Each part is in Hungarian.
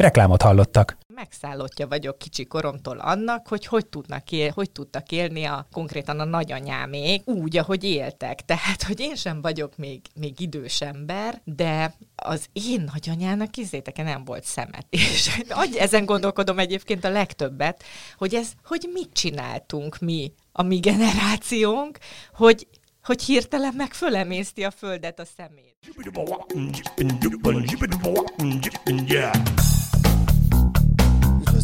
Reklámot hallottak megszállottja vagyok kicsi koromtól annak, hogy hogy, tudnak él, hogy tudtak élni a konkrétan a nagyanyámék úgy, ahogy éltek. Tehát, hogy én sem vagyok még, még idős ember, de az én nagyanyának izéteke nem volt szemet. És ezen gondolkodom egyébként a legtöbbet, hogy ez, hogy mit csináltunk mi, a mi generációnk, hogy hogy hirtelen meg fölemészti a földet a szemét.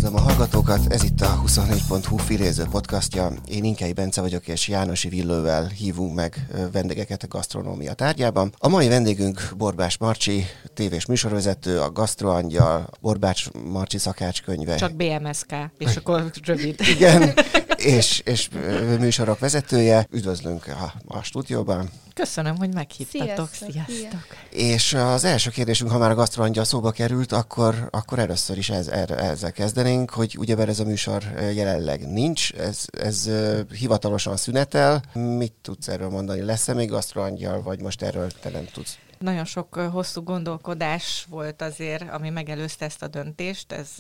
Üdvözlöm a hallgatókat, ez itt a 24.hu filéző podcastja. Én Inkei Bence vagyok, és Jánosi Villővel hívunk meg vendégeket a gasztronómia tárgyában. A mai vendégünk Borbás Marcsi, tévés műsorvezető, a Gasztroangyal, Borbács Marcsi szakácskönyve. Csak BMSK, és akkor rövid. Igen, és, és műsorok vezetője. Üdvözlünk a, a stúdióban. Köszönöm, hogy meghívtatok. Sziasztok. Sziasztok. És az első kérdésünk, ha már a gasztroangyal szóba került, akkor, akkor először is ez, erre, ezzel kezdenénk, hogy ugyebár ez a műsor jelenleg nincs, ez, ez hivatalosan szünetel. Mit tudsz erről mondani? Lesz-e még gasztroangyal, vagy most erről te nem tudsz? Nagyon sok hosszú gondolkodás volt azért, ami megelőzte ezt a döntést. Ez,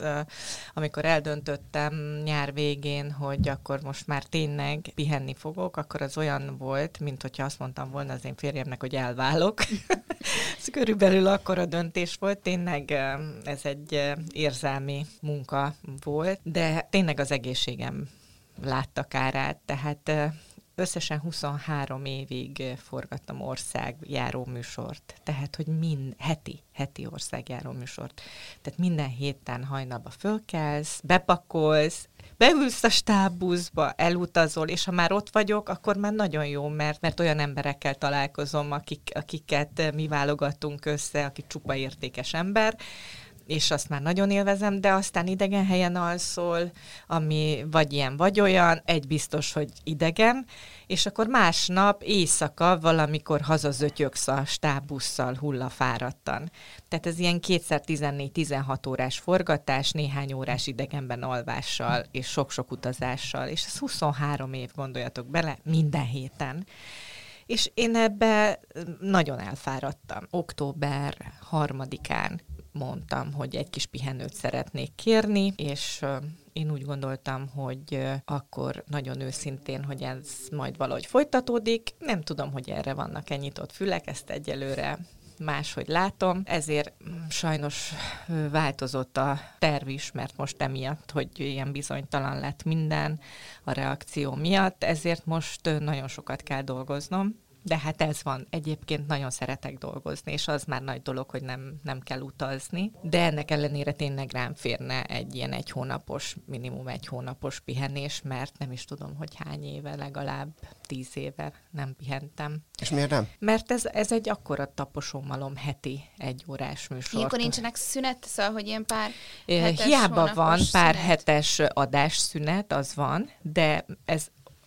amikor eldöntöttem nyár végén, hogy akkor most már tényleg pihenni fogok, akkor az olyan volt, mint hogyha azt mondtam volna az én férjemnek, hogy elválok. ez körülbelül akkor a döntés volt. Tényleg ez egy érzelmi munka volt, de tényleg az egészségem látta kárát, tehát összesen 23 évig forgattam országjáró műsort, tehát hogy mind, heti, heti országjáró műsort. Tehát minden héten hajnalba fölkelsz, bepakolsz, beülsz a stábbuszba, elutazol, és ha már ott vagyok, akkor már nagyon jó, mert, mert olyan emberekkel találkozom, akik, akiket mi válogatunk össze, aki csupa értékes ember, és azt már nagyon élvezem, de aztán idegen helyen alszol, ami vagy ilyen, vagy olyan, egy biztos, hogy idegen, és akkor másnap éjszaka valamikor hazazötyöksz a stábbusszal hullafáradtan. Tehát ez ilyen kétszer 14-16 órás forgatás, néhány órás idegenben alvással, és sok-sok utazással, és ez 23 év, gondoljatok bele, minden héten. És én ebbe nagyon elfáradtam. Október harmadikán mondtam, hogy egy kis pihenőt szeretnék kérni, és én úgy gondoltam, hogy akkor nagyon őszintén, hogy ez majd valahogy folytatódik. Nem tudom, hogy erre vannak-e nyitott fülek, ezt egyelőre máshogy látom, ezért mm, sajnos változott a terv is, mert most emiatt, hogy ilyen bizonytalan lett minden a reakció miatt, ezért most nagyon sokat kell dolgoznom, de hát ez van. Egyébként nagyon szeretek dolgozni, és az már nagy dolog, hogy nem, nem kell utazni. De ennek ellenére tényleg rám férne egy ilyen egy hónapos, minimum egy hónapos pihenés, mert nem is tudom, hogy hány éve, legalább tíz éve nem pihentem. És miért nem? Mert ez, ez egy akkora taposómalom heti egy órás műsor. Ilyenkor nincsenek szünet, szóval, hogy ilyen pár hetes, Hiába van pár szünet. hetes adásszünet, az van, de ez,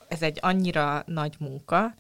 ez egy annyira nagy munka,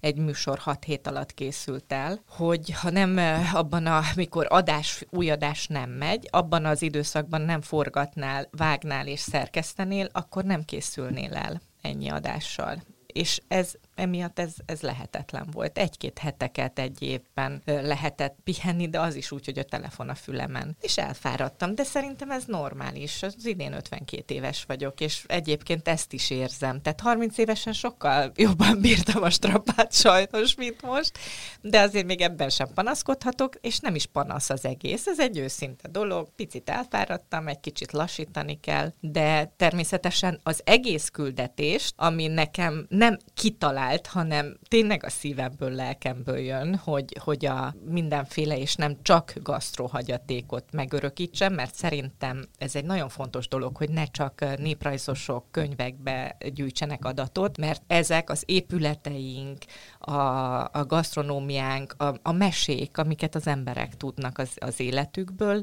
egy műsor hat hét alatt készült el, hogy ha nem abban a, mikor adás, új adás nem megy, abban az időszakban nem forgatnál, vágnál és szerkesztenél, akkor nem készülnél el ennyi adással. És ez emiatt ez, ez lehetetlen volt. Egy-két heteket egy évben lehetett pihenni, de az is úgy, hogy a telefon a fülemen. És elfáradtam, de szerintem ez normális. Az idén 52 éves vagyok, és egyébként ezt is érzem. Tehát 30 évesen sokkal jobban bírtam a strapát sajnos, mint most, de azért még ebben sem panaszkodhatok, és nem is panasz az egész. Ez egy őszinte dolog. Picit elfáradtam, egy kicsit lassítani kell, de természetesen az egész küldetést, ami nekem nem kitalált kitalált, hanem tényleg a szívemből, lelkemből jön, hogy, hogy a mindenféle és nem csak gasztrohagyatékot megörökítsem, mert szerintem ez egy nagyon fontos dolog, hogy ne csak néprajzosok könyvekbe gyűjtsenek adatot, mert ezek az épületeink, a, a gasztronómiánk, a, a mesék, amiket az emberek tudnak az, az életükből,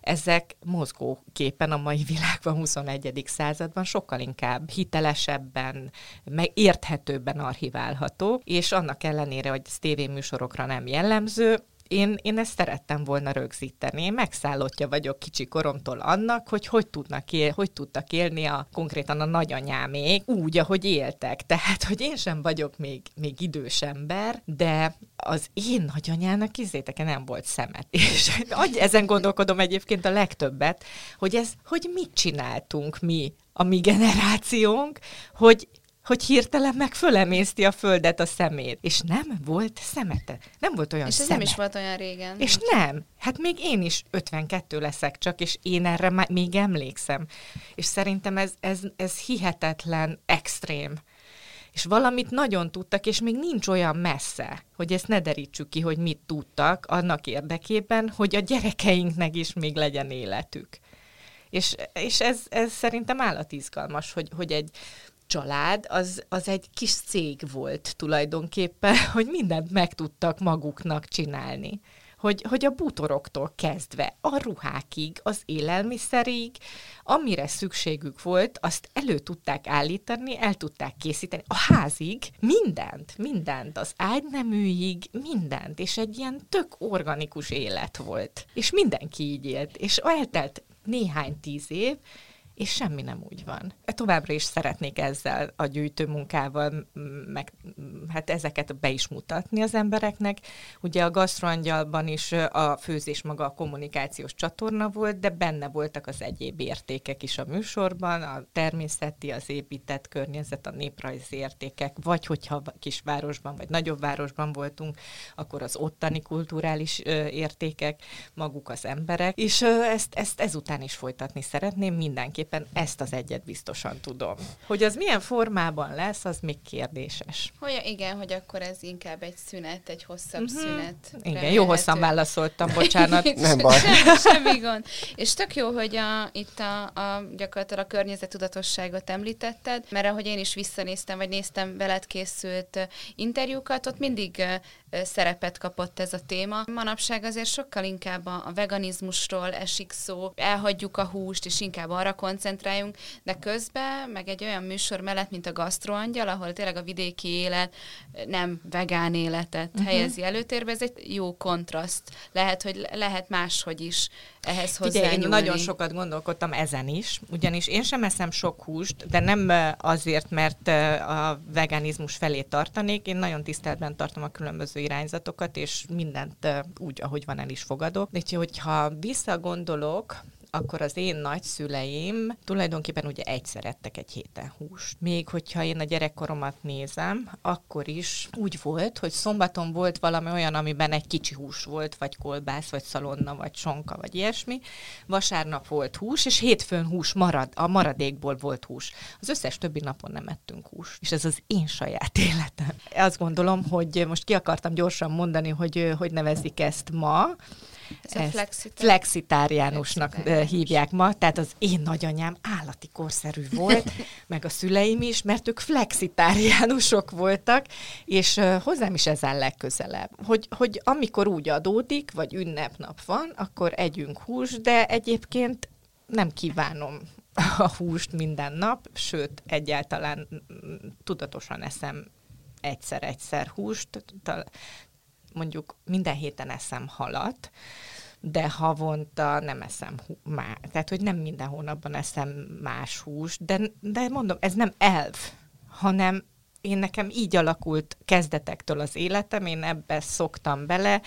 ezek mozgóképen a mai világban, 21. században sokkal inkább hitelesebben, meg érthetőbben archiválható, és annak ellenére, hogy ez tévéműsorokra nem jellemző, én, én ezt szerettem volna rögzíteni. Én megszállottja vagyok kicsi koromtól annak, hogy hogy, tudnak él, hogy tudtak élni a konkrétan a nagyanyámék úgy, ahogy éltek. Tehát, hogy én sem vagyok még, még idős ember, de az én nagyanyának izéteke nem volt szemet. És ezen gondolkodom egyébként a legtöbbet, hogy ez, hogy mit csináltunk mi, a mi generációnk, hogy hogy hirtelen meg fölemészti a földet a szemét. És nem volt szemete. Nem volt olyan És ez szemet. nem is volt olyan régen. És nem. Hát még én is 52 leszek csak, és én erre má- még emlékszem. És szerintem ez, ez, ez hihetetlen extrém. És valamit nagyon tudtak, és még nincs olyan messze, hogy ezt ne derítsük ki, hogy mit tudtak annak érdekében, hogy a gyerekeinknek is még legyen életük. És, és ez, ez szerintem állatizgalmas, hogy, hogy egy család az, az egy kis cég volt tulajdonképpen, hogy mindent meg tudtak maguknak csinálni. Hogy, hogy a bútoroktól kezdve, a ruhákig, az élelmiszerig, amire szükségük volt, azt elő tudták állítani, el tudták készíteni, a házig, mindent, mindent, az ágyneműig, mindent, és egy ilyen tök organikus élet volt. És mindenki így élt, és eltelt néhány tíz év, és semmi nem úgy van. Továbbra is szeretnék ezzel a gyűjtőmunkával meg, hát ezeket be is mutatni az embereknek. Ugye a gasztroangyalban is a főzés maga a kommunikációs csatorna volt, de benne voltak az egyéb értékek is a műsorban, a természeti, az épített környezet, a néprajzi értékek, vagy hogyha kisvárosban, vagy nagyobb városban voltunk, akkor az ottani kulturális értékek, maguk az emberek, és ezt, ezt ezután is folytatni szeretném mindenki mindenképpen ezt az egyet biztosan tudom. Hogy az milyen formában lesz, az még kérdéses. Hogy igen, hogy akkor ez inkább egy szünet, egy hosszabb uh-huh. szünet. Igen, remélhető. jó hosszan válaszoltam, bocsánat. Nem baj. Semmi, semmi gond. És tök jó, hogy a, itt a, a gyakorlatilag a környezetudatosságot említetted, mert ahogy én is visszanéztem, vagy néztem veled készült interjúkat, ott mindig szerepet kapott ez a téma. Manapság azért sokkal inkább a, veganizmusról esik szó, elhagyjuk a húst, és inkább arra koncentráljunk, de közben meg egy olyan műsor mellett, mint a Gastroangyal, ahol tényleg a vidéki élet nem vegán életet uh-huh. helyezi előtérbe, ez egy jó kontraszt. Lehet, hogy lehet máshogy is ehhez hozzá. én nagyon sokat gondolkodtam ezen is, ugyanis én sem eszem sok húst, de nem azért, mert a veganizmus felé tartanék, én nagyon tiszteletben tartom a különböző irányzatokat, és mindent úgy, ahogy van, el is fogadok. De hogyha visszagondolok, akkor az én nagyszüleim tulajdonképpen ugye egyszer ettek egy héten húst. Még hogyha én a gyerekkoromat nézem, akkor is úgy volt, hogy szombaton volt valami olyan, amiben egy kicsi hús volt, vagy kolbász, vagy szalonna, vagy sonka, vagy ilyesmi. Vasárnap volt hús, és hétfőn hús marad, a maradékból volt hús. Az összes többi napon nem ettünk hús. És ez az én saját életem. Azt gondolom, hogy most ki akartam gyorsan mondani, hogy hogy nevezik ezt ma, ez ezt flexitár... flexitáriánusnak flexitáriánus. hívják ma, tehát az én nagyanyám állati korszerű volt, meg a szüleim is, mert ők flexitáriánusok voltak, és uh, hozzám is ez áll legközelebb. Hogy, hogy amikor úgy adódik, vagy ünnepnap van, akkor együnk hús, de egyébként nem kívánom a húst minden nap, sőt, egyáltalán tudatosan eszem egyszer-egyszer húst, mondjuk minden héten eszem halat, de havonta nem eszem már. Tehát, hogy nem minden hónapban eszem más húst, de, de mondom, ez nem elv, hanem én nekem így alakult kezdetektől az életem, én ebbe szoktam bele.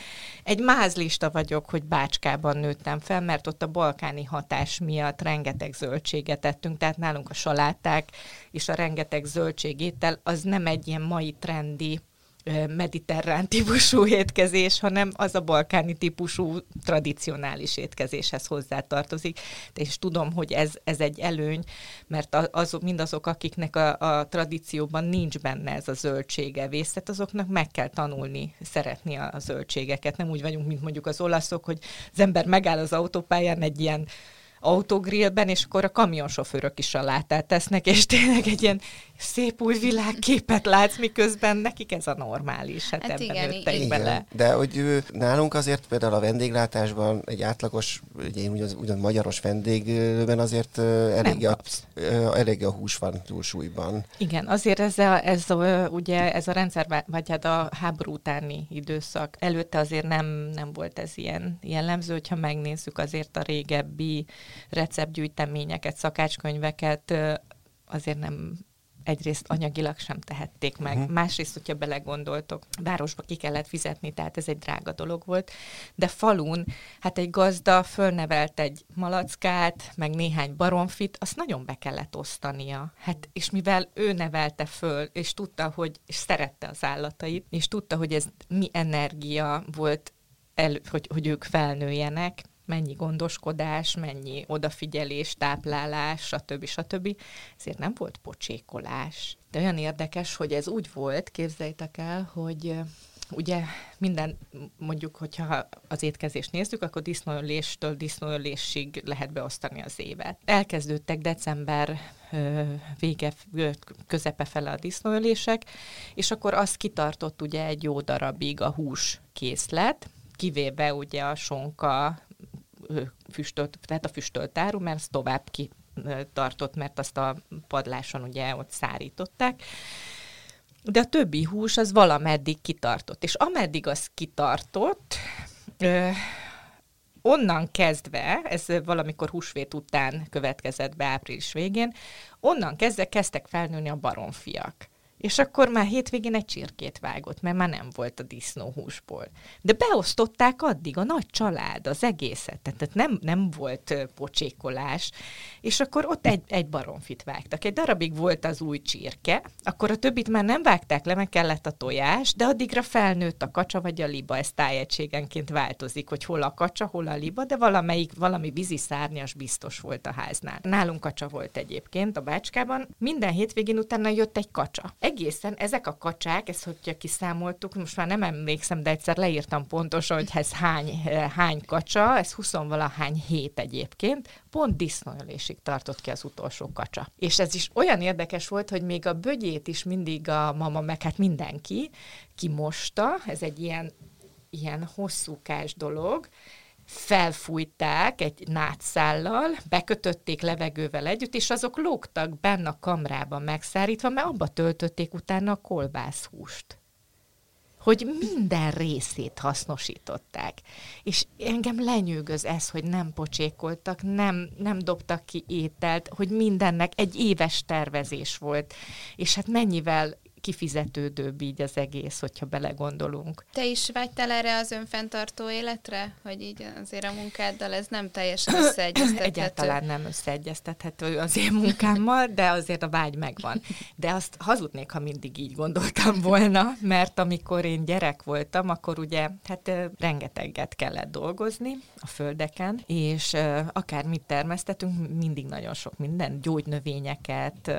Egy mázlista vagyok, hogy Bácskában nőttem fel, mert ott a balkáni hatás miatt rengeteg zöldséget ettünk, tehát nálunk a saláták és a rengeteg zöldségétel az nem egy ilyen mai trendi mediterrán típusú étkezés, hanem az a balkáni típusú tradicionális étkezéshez hozzátartozik. És tudom, hogy ez, ez egy előny, mert az, mindazok, akiknek a, a tradícióban nincs benne ez a zöldségevészet, azoknak meg kell tanulni, szeretni a, a zöldségeket. Nem úgy vagyunk, mint mondjuk az olaszok, hogy az ember megáll az autópályán egy ilyen autogrillben, és akkor a kamionsofőrök is salátát tesznek, és tényleg egy ilyen szép új világképet látsz, miközben nekik ez a normális, hát, hát ebben igen, nőttek igen. bele. De hogy nálunk azért például a vendéglátásban egy átlagos, ugye én ugyan, ugyan magyaros vendégben azért elég a, elég a hús van túlsúlyban. Igen, azért ez a, ez a, ugye ez a rendszer, vagy hát a háború utáni időszak előtte azért nem, nem volt ez ilyen jellemző, hogyha megnézzük azért a régebbi receptgyűjteményeket, szakácskönyveket, azért nem egyrészt anyagilag sem tehették meg. Uh-huh. Másrészt, hogyha belegondoltok, városba ki kellett fizetni, tehát ez egy drága dolog volt. De falun, hát egy gazda fölnevelt egy malackát, meg néhány baromfit, azt nagyon be kellett osztania. Hát, és mivel ő nevelte föl, és tudta, hogy és szerette az állatait, és tudta, hogy ez mi energia volt, el, hogy, hogy ők felnőjenek, mennyi gondoskodás, mennyi odafigyelés, táplálás, stb. stb. Ezért nem volt pocsékolás. De olyan érdekes, hogy ez úgy volt, képzeljétek el, hogy ugye minden, mondjuk, hogyha az étkezést nézzük, akkor disznóöléstől disznóölésig lehet beosztani az évet. Elkezdődtek december vége, közepe fele a disznóölések, és akkor az kitartott ugye egy jó darabig a hús készlet, kivéve ugye a sonka, füstölt, tehát a füstölt áru, mert az tovább ki tartott, mert azt a padláson ugye ott szárították. De a többi hús az valameddig kitartott. És ameddig az kitartott, onnan kezdve, ez valamikor húsvét után következett be április végén, onnan kezdve kezdtek felnőni a baromfiak. És akkor már hétvégén egy csirkét vágott, mert már nem volt a disznóhúsból. De beosztották addig a nagy család az egészet, tehát nem, nem volt pocsékolás, és akkor ott egy, egy baromfit vágtak. Egy darabig volt az új csirke, akkor a többit már nem vágták le, meg kellett a tojás, de addigra felnőtt a kacsa vagy a liba, ez tájegységenként változik, hogy hol a kacsa, hol a liba, de valamelyik, valami vízi szárnyas biztos volt a háznál. Nálunk kacsa volt egyébként a bácskában, minden hétvégén utána jött egy kacsa egészen ezek a kacsák, ezt hogyha kiszámoltuk, most már nem emlékszem, de egyszer leírtam pontosan, hogy ez hány, eh, hány kacsa, ez 20 valahány hét egyébként, pont disznóölésig tartott ki az utolsó kacsa. És ez is olyan érdekes volt, hogy még a bögyét is mindig a mama, meg hát mindenki kimosta, ez egy ilyen, ilyen hosszúkás dolog, felfújták egy nátszállal, bekötötték levegővel együtt, és azok lógtak benne a kamrában megszárítva, mert abba töltötték utána a kolbászhúst hogy minden részét hasznosították. És engem lenyűgöz ez, hogy nem pocsékoltak, nem, nem dobtak ki ételt, hogy mindennek egy éves tervezés volt. És hát mennyivel kifizetődőbb így az egész, hogyha belegondolunk. Te is vágytál erre az önfenntartó életre? Hogy így azért a munkáddal ez nem teljesen összeegyeztethető? Egyáltalán nem összeegyeztethető az én munkámmal, de azért a vágy megvan. De azt hazudnék, ha mindig így gondoltam volna, mert amikor én gyerek voltam, akkor ugye hát rengeteget kellett dolgozni a földeken, és akár mit termesztettünk, mindig nagyon sok minden, gyógynövényeket,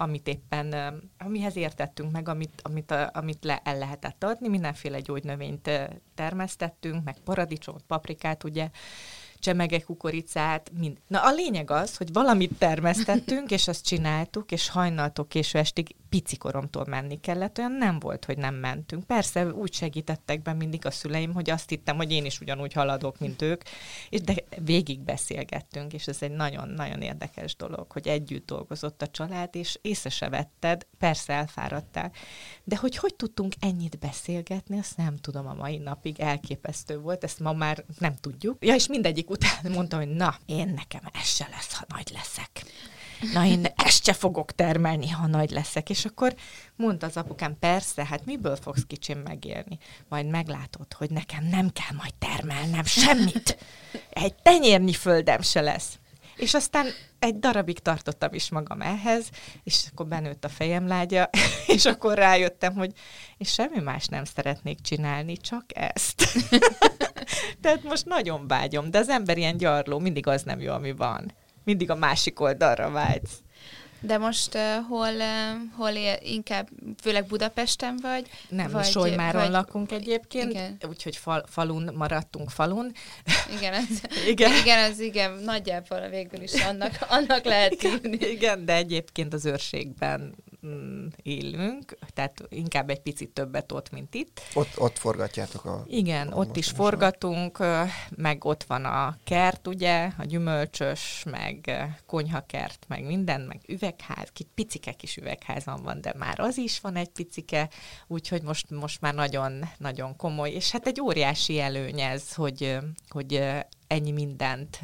amit éppen, amihez értettünk meg, amit, amit, amit le, el lehetett adni, mindenféle gyógynövényt termesztettünk, meg paradicsomot, paprikát, ugye, csemege kukoricát, mind. Na a lényeg az, hogy valamit termesztettünk, és azt csináltuk, és hajnaltól késő estig picikoromtól menni kellett, olyan nem volt, hogy nem mentünk. Persze úgy segítettek be mindig a szüleim, hogy azt hittem, hogy én is ugyanúgy haladok, mint ők, és de végig beszélgettünk, és ez egy nagyon-nagyon érdekes dolog, hogy együtt dolgozott a család, és észre se vetted, persze elfáradtál, de hogy hogy tudtunk ennyit beszélgetni, azt nem tudom a mai napig, elképesztő volt, ezt ma már nem tudjuk. Ja, és mindegyik után mondtam, hogy na, én nekem ez se lesz, ha nagy leszek na én ezt se fogok termelni, ha nagy leszek. És akkor mondta az apukám, persze, hát miből fogsz kicsim megélni? Majd meglátod, hogy nekem nem kell majd termelnem semmit. Egy tenyérnyi földem se lesz. És aztán egy darabig tartottam is magam ehhez, és akkor benőtt a fejem lágya, és akkor rájöttem, hogy és semmi más nem szeretnék csinálni, csak ezt. Tehát most nagyon vágyom, de az ember ilyen gyarló, mindig az nem jó, ami van. Mindig a másik oldalra vágysz. De most uh, hol, uh, hol él, inkább, főleg Budapesten vagy? Nem, vagy, Solymáron vagy, lakunk egyébként, igen. úgyhogy fal, falun maradtunk falun. Igen, ez, igen. igen, ez igen, nagyjából végül is annak, annak lehet hívni. Igen, de egyébként az őrségben élünk, tehát inkább egy picit többet ott, mint itt. Ott, ott forgatjátok a... Igen, a ott is forgatunk, meg ott van a kert, ugye, a gyümölcsös, meg konyhakert, meg minden, meg üvegház, kicsit picike kis üvegházam van, de már az is van egy picike, úgyhogy most, most már nagyon, nagyon komoly, és hát egy óriási előny ez, hogy, hogy ennyi mindent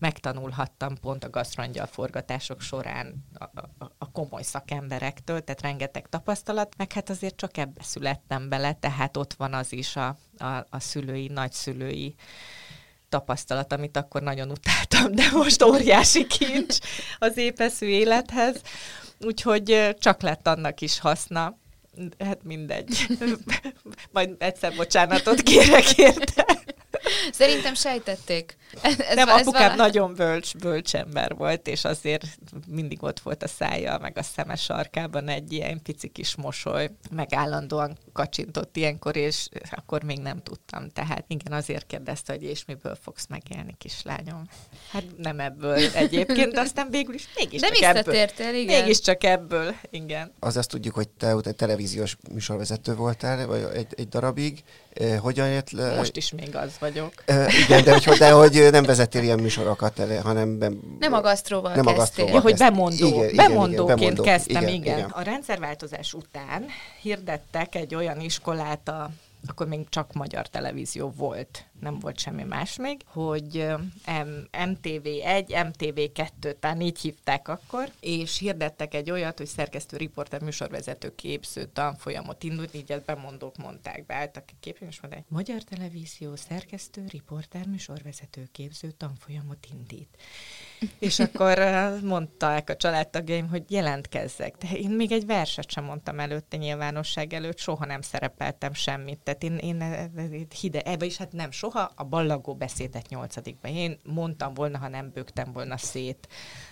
megtanulhattam pont a gasztrangyal forgatások során a, a, a komoly szakemberektől, tehát rengeteg tapasztalat, meg hát azért csak ebbe születtem bele, tehát ott van az is a, a, a szülői, nagyszülői tapasztalat, amit akkor nagyon utáltam, de most óriási kincs az épeszű élethez, úgyhogy csak lett annak is haszna. Hát mindegy. Majd egyszer bocsánatot kérek érte. Szerintem sejtették. Ez, nem, ez apukám vala... nagyon bölcs, bölcs ember volt, és azért mindig ott volt a szája, meg a szeme sarkában egy ilyen pici kis mosoly, meg állandóan kacsintott ilyenkor, és akkor még nem tudtam. Tehát igen, azért kérdezte, hogy és miből fogsz megélni, kislányom. Hát nem ebből egyébként, aztán végül is mégis De csak ebből. igen. Mégiscsak ebből, igen. Az azt tudjuk, hogy te egy televíziós műsorvezető voltál, vagy egy, egy darabig. Hogyan jött le? Most is még az vagyok. igen, de hogy, de hogy nem vezettél ilyen műsorokat, hanem... Be, nem a gasztróval nem kezdtél. A gasztróval ja, hogy bemondó. Igen, Bemondóként igen, igen, kezdtem, igen, igen. igen. A rendszerváltozás után hirdettek egy olyan iskolát a akkor még csak magyar televízió volt, nem volt semmi más még, hogy MTV1, MTV2, talán így hívták akkor, és hirdettek egy olyat, hogy szerkesztő, riporter, műsorvezető képző tanfolyamot indult, így ezt bemondók mondták be, álltak a képen, és mondták, Magyar Televízió szerkesztő, riporter, műsorvezető képző tanfolyamot indít. És akkor mondták a családtagjaim, hogy jelentkezzek. De én még egy verset sem mondtam előtte nyilvánosság előtt, soha nem szerepeltem semmit. Tehát én, én, én hide, ebbe is hát nem soha, a ballagó beszédet nyolcadikban. Én mondtam volna, ha nem bőgtem volna szét.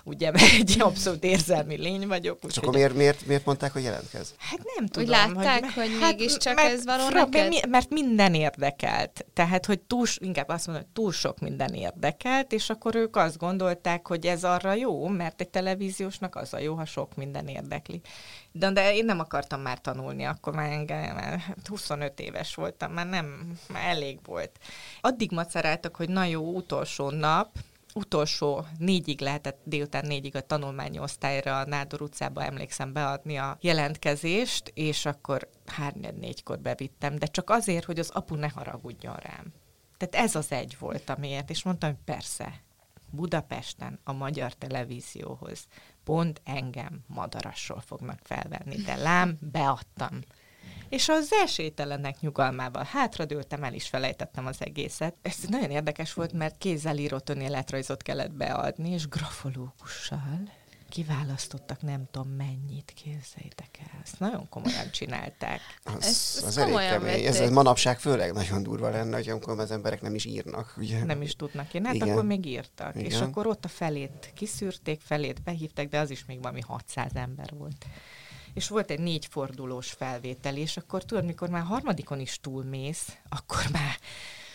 Ugye, mert egy abszolút érzelmi lény vagyok. És akkor miért, miért, miért mondták, hogy jelentkezz? Hát nem tudom. Hogy látták, hogy, hogy hát, mégiscsak mert, ez való fra, neked? Mert minden érdekelt. Tehát, hogy túl, inkább azt mondom, hogy túl sok minden érdekelt, és akkor ők azt gondolták, hogy ez arra jó, mert egy televíziósnak az a jó, ha sok minden érdekli. De, de én nem akartam már tanulni, akkor már engem, már 25 éves voltam, már nem, már elég volt. Addig maceráltak, hogy na jó, utolsó nap, utolsó négyig lehetett délután négyig a tanulmányi osztályra a Nádor utcába emlékszem beadni a jelentkezést, és akkor hárnyed négykor bevittem, de csak azért, hogy az apu ne haragudjon rám. Tehát ez az egy volt, amiért, és mondtam, hogy persze, Budapesten a magyar televízióhoz pont engem madarasról fognak felvenni, de lám, beadtam. És az esélytelenek nyugalmával hátradőltem, el is felejtettem az egészet. Ez nagyon érdekes volt, mert kézzel írott önéletrajzot kellett beadni, és grafológussal kiválasztottak nem tudom mennyit, képzeljétek el. Ezt nagyon komolyan csinálták. Az, ez, az elég kemény. Ez, ez manapság főleg nagyon durva lenne, hogy amikor az emberek nem is írnak. Ugye? Nem is tudnak írni, hát Igen. akkor még írtak. Igen. És akkor ott a felét kiszűrték, felét behívták, de az is még valami 600 ember volt és volt egy négyfordulós felvétel, és akkor tudod, mikor már harmadikon is túlmész, akkor már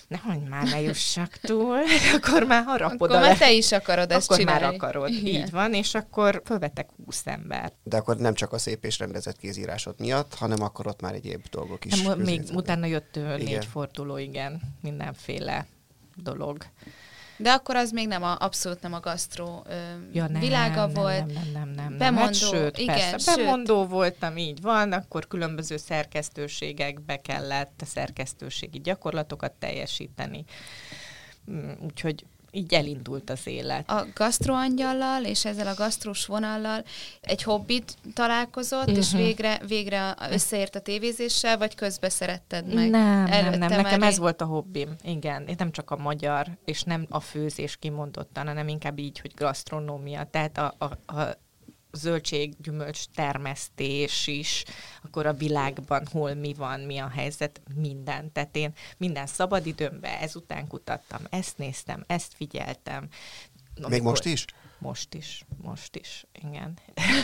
nehogy már ne jussak túl, akkor már harapod akkor már te is akarod ezt akkor csinálni. már akarod, Igen. így van, és akkor fölvetek 20 ember. De akkor nem csak a szép és rendezett kézírásod miatt, hanem akkor ott már egyéb dolgok is. Nem, még utána jött négy forduló, igen, mindenféle dolog. De akkor az még nem a, abszolút nem a gasztró ö, ja, nem, világa nem, volt. Nem, nem, nem, nem. Bemondó, hát sőt, igen, persze, sőt. bemondó voltam, így van, akkor különböző szerkesztőségekbe kellett a szerkesztőségi gyakorlatokat teljesíteni. Mm, Úgyhogy így elindult az élet. A gasztroangyallal és ezzel a gasztrós vonallal egy hobbit találkozott, uh-huh. és mhm. végre, végre összeért a tévézéssel, vagy közbe szeretted meg? Nem, nem, nem. Nekem ez volt a hobbim. Igen. Én nem csak a magyar, és nem a főzés kimondottan, hanem inkább így, hogy gasztronómia. Tehát a, a, a zöldség, gyümölcs termesztés is, akkor a világban hol mi van, mi a helyzet, minden. Tehát én minden szabadidőmben ezután kutattam, ezt néztem, ezt figyeltem. Amikor, Még most is? Most is, most is, igen.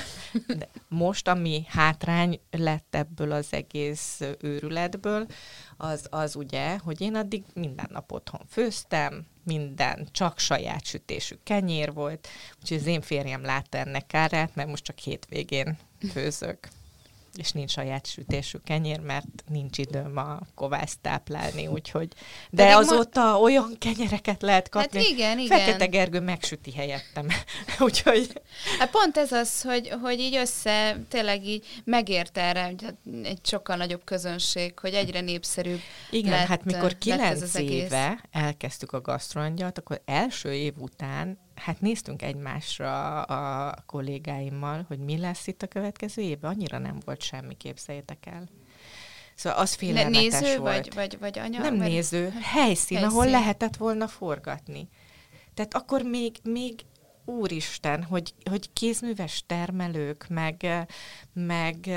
De most, ami hátrány lett ebből az egész őrületből, az, az ugye, hogy én addig minden nap otthon főztem, minden, csak saját sütésű kenyér volt, úgyhogy az én férjem látta ennek kárát, mert most csak hétvégén főzök és nincs saját sütésű kenyér, mert nincs időm a kovászt táplálni, úgyhogy... De, de azóta ma... olyan kenyereket lehet kapni. Hát igen, igen. Fekete Gergő megsüti helyettem. úgyhogy... Hát pont ez az, hogy, hogy így össze, tényleg így megért erre hát egy sokkal nagyobb közönség, hogy egyre népszerűbb Igen, lett, hát mikor kilenc éve elkezdtük a gasztroangyalt, akkor első év után hát néztünk egymásra a kollégáimmal, hogy mi lesz itt a következő évben. Annyira nem volt semmi, képzeljétek el. Szóval az félelmetes néző, volt. Vagy, vagy, vagy anya? Nem vagy... néző, helyszín, helyszín, ahol lehetett volna forgatni. Tehát akkor még, még úristen, hogy, hogy kézműves termelők, meg, meg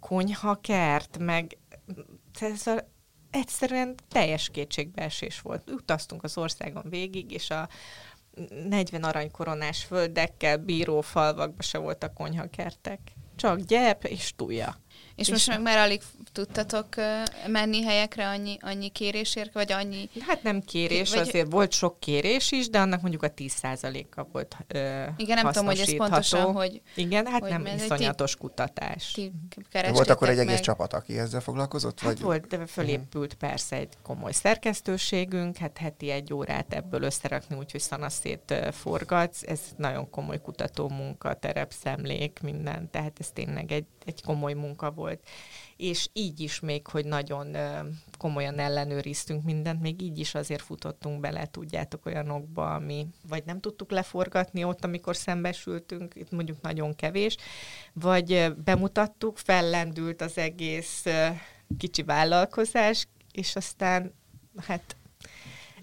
konyhakert, meg szóval egyszerűen teljes kétségbeesés volt. Utaztunk az országon végig, és a, 40 aranykoronás földekkel bíró falvakba se voltak konyhakertek. Csak gyep és túlja. És, és most meg már alig tudtatok menni helyekre annyi, annyi kérésért, vagy annyi... Hát nem kérés, vagy... azért volt sok kérés is, de annak mondjuk a 10%-a volt ö, Igen, nem tudom, hogy ez pontosan, hogy... Igen, hát hogy nem iszonyatos ti, kutatás. Ti volt akkor egy egész meg... csapat, aki ezzel foglalkozott? Hát vagy? volt, de fölépült uh-huh. persze egy komoly szerkesztőségünk, hát heti egy órát ebből összerakni, úgyhogy szanaszét forgatsz, ez nagyon komoly kutató munka, terepszemlék, minden, tehát ez tényleg egy, egy komoly munka volt. És így is még, hogy nagyon komolyan ellenőriztünk mindent, még így is azért futottunk bele, tudjátok, olyanokba, ami vagy nem tudtuk leforgatni ott, amikor szembesültünk, itt mondjuk nagyon kevés, vagy bemutattuk, fellendült az egész kicsi vállalkozás, és aztán hát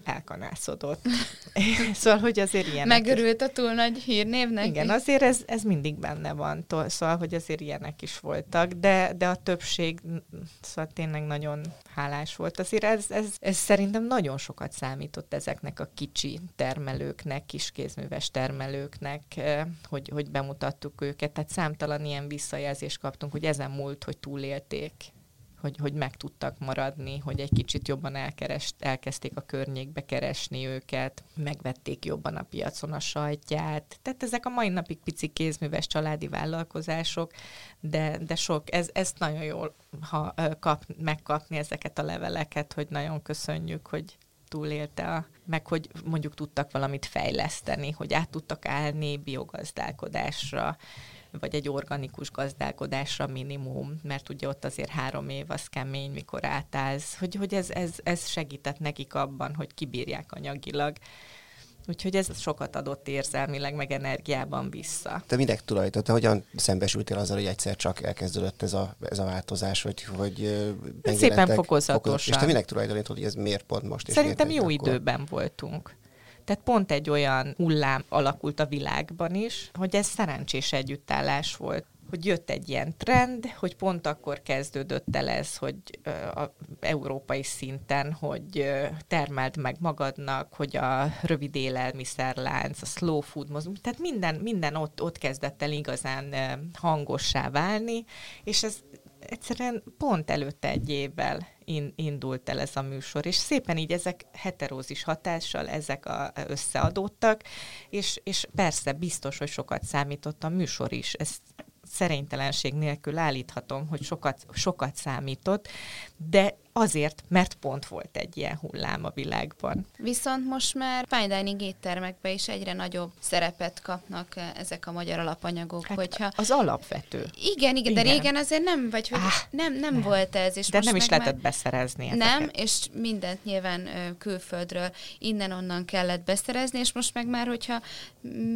elkanászodott. szóval, hogy azért ilyen. Megörült a túl nagy hírnévnek? Igen, azért ez, ez mindig benne van. Szóval, hogy azért ilyenek is voltak, de, de a többség szóval tényleg nagyon hálás volt. Azért ez, ez, ez szerintem nagyon sokat számított ezeknek a kicsi termelőknek, kiskézműves termelőknek, eh, hogy, hogy bemutattuk őket. Tehát számtalan ilyen visszajelzést kaptunk, hogy ezen múlt, hogy túlélték hogy, hogy meg tudtak maradni, hogy egy kicsit jobban elkerest, elkezdték a környékbe keresni őket, megvették jobban a piacon a sajtját. Tehát ezek a mai napig pici kézműves családi vállalkozások, de, de sok, ez, ez nagyon jól ha, kap, megkapni ezeket a leveleket, hogy nagyon köszönjük, hogy túlélte, a, meg hogy mondjuk tudtak valamit fejleszteni, hogy át tudtak állni biogazdálkodásra, vagy egy organikus gazdálkodásra minimum, mert ugye ott azért három év az kemény, mikor átállsz, hogy, hogy ez, ez, ez segített nekik abban, hogy kibírják anyagilag. Úgyhogy ez sokat adott érzelmileg, meg energiában vissza. Te minek tulajdonítottad? Te hogyan szembesültél azzal, hogy egyszer csak elkezdődött ez a, ez a változás, hogy, hogy Szépen fokozatosan. És te minek tulajdonítod, hogy ez miért pont most? És Szerintem jó akkor? időben voltunk. Tehát pont egy olyan hullám alakult a világban is, hogy ez szerencsés együttállás volt. Hogy jött egy ilyen trend, hogy pont akkor kezdődött el ez, hogy a európai szinten, hogy termeld meg magadnak, hogy a rövid élelmiszerlánc, a slow food mozgó, tehát minden, minden ott, ott kezdett el igazán hangossá válni, és ez egyszerűen pont előtte egy évvel in, indult el ez a műsor, és szépen így ezek heterózis hatással ezek a, összeadódtak, és, és persze biztos, hogy sokat számított a műsor is, ezt szerénytelenség nélkül állíthatom, hogy sokat, sokat számított, de azért, mert pont volt egy ilyen hullám a világban. Viszont most már fine dining éttermekben is egyre nagyobb szerepet kapnak eh, ezek a magyar alapanyagok. Hát hogyha... Az alapvető. Igen, igen, igen, de régen azért nem, vagy hogy ah, nem, nem, nem volt ez. És de most nem is lehetett már... beszerezni ezeket. Nem, és mindent nyilván külföldről innen-onnan kellett beszerezni, és most meg már, hogyha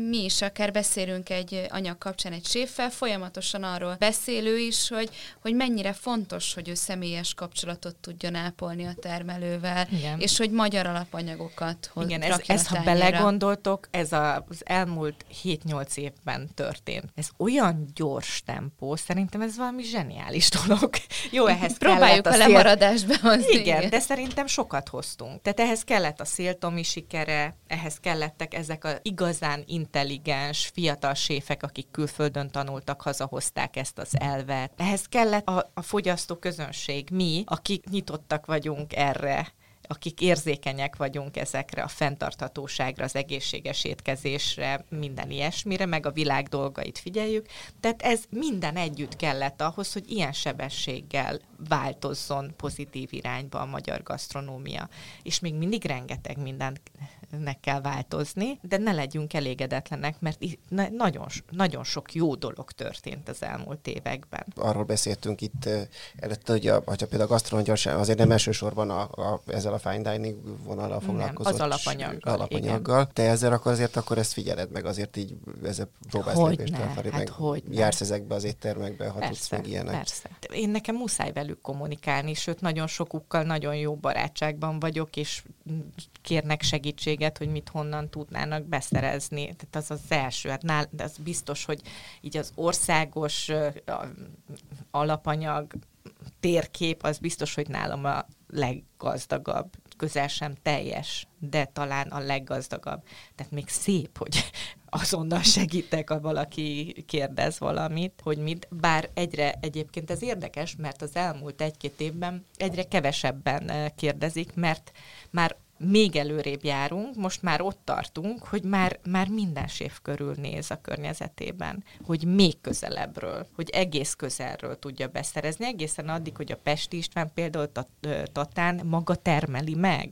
mi is akár beszélünk egy anyag kapcsán egy séffel, folyamatosan arról beszélő is, hogy, hogy mennyire fontos, hogy ő személyes kapcsolatot tudjon ápolni a termelővel, Igen. és hogy magyar alapanyagokat hoz, Igen, ez, ez ha belegondoltok, ez a, az elmúlt 7-8 évben történt. Ez olyan gyors tempó, szerintem ez valami zseniális dolog. Jó, ehhez Próbáljuk a, a lemaradást behozni. Igen, igen, de szerintem sokat hoztunk. Tehát ehhez kellett a széltomi sikere, ehhez kellettek ezek a igazán intelligens, fiatal séfek, akik külföldön tanultak, hazahozták ezt az elvet. Ehhez kellett a, a fogyasztó közönség, mi, akik nyitottak vagyunk erre, akik érzékenyek vagyunk ezekre a fenntarthatóságra, az egészséges étkezésre, minden ilyesmire, meg a világ dolgait figyeljük. Tehát ez minden együtt kellett ahhoz, hogy ilyen sebességgel változzon pozitív irányba a magyar gasztronómia. És még mindig rengeteg minden nek kell változni, de ne legyünk elégedetlenek, mert nagyon, nagyon sok jó dolog történt az elmúlt években. Arról beszéltünk itt előtte, hogy a, hogyha például a gasztronógia azért nem elsősorban a, a, ezzel a fine dining vonalal foglalkozott. Nem, az alapanyaggal. alapanyaggal. Igen. Te ezzel akkor azért akkor ezt figyeled meg, azért így ezzel próbálsz lépést felfelé, hát meg hogy jársz ezekbe az éttermekbe, ha persze, tudsz meg ilyenek. Persze. Én nekem muszáj velük kommunikálni, sőt nagyon sokukkal nagyon jó barátságban vagyok, és kérnek segítséget, hogy mit honnan tudnának beszerezni. Tehát az az első, hát nál, de az biztos, hogy így az országos alapanyag térkép, az biztos, hogy nálam a leggazdagabb, közel sem teljes, de talán a leggazdagabb. Tehát még szép, hogy azonnal segítek, ha valaki kérdez valamit, hogy mit. Bár egyre egyébként ez érdekes, mert az elmúlt egy-két évben egyre kevesebben kérdezik, mert már még előrébb járunk, most már ott tartunk, hogy már, már minden sév körül néz a környezetében, hogy még közelebbről, hogy egész közelről tudja beszerezni, egészen addig, hogy a Pesti István például Tatán maga termeli meg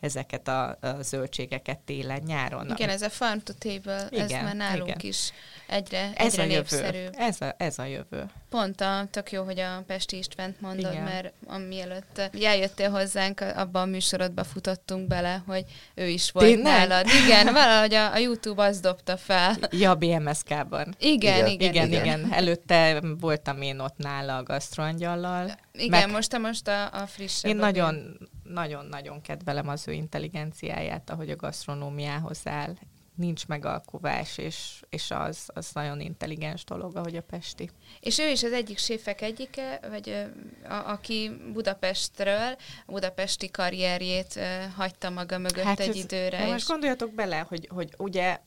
ezeket a, a zöldségeket télen-nyáron. Igen, ez a farm to table, igen, ez már nálunk igen. is egyre, ez egyre a népszerű. Jövő. Ez, a, ez a jövő. Pont a, tök jó, hogy a Pesti Istvánt mondod, igen. mert amielőtt eljöttél hozzánk, abban a műsorodba futottunk bele, hogy ő is volt Tényleg? nálad. Igen, valahogy a, a YouTube azt dobta fel. Ja, BMSK-ban. Igen, igen, igen, igen, igen. igen. Előtte voltam én ott nála a gasztroangyallal. Igen, meg... most a, most a, a frissebb. Én nagyon, nagyon-nagyon kedvelem az ő intelligenciáját, ahogy a gasztronómiához áll. Nincs megalkovás, és, és az, az nagyon intelligens dolog, ahogy a Pesti. És ő is az egyik séfek egyike, vagy a, aki Budapestről, a budapesti karrierjét hagyta maga mögött hát egy ez, időre. És... Most gondoljatok bele, hogy, hogy ugye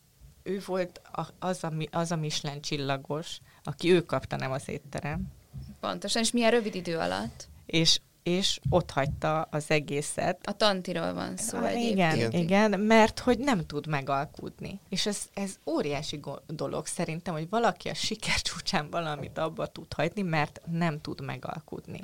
ő volt az a, az a Michelin csillagos, aki ő kapta, nem az étterem. Pontosan, és milyen rövid idő alatt. És és ott hagyta az egészet. A tantiról van szó ah, igen, igen, igen, mert hogy nem tud megalkudni. És ez, ez óriási dolog szerintem, hogy valaki a siker csúcsán valamit abba tud hagyni, mert nem tud megalkudni.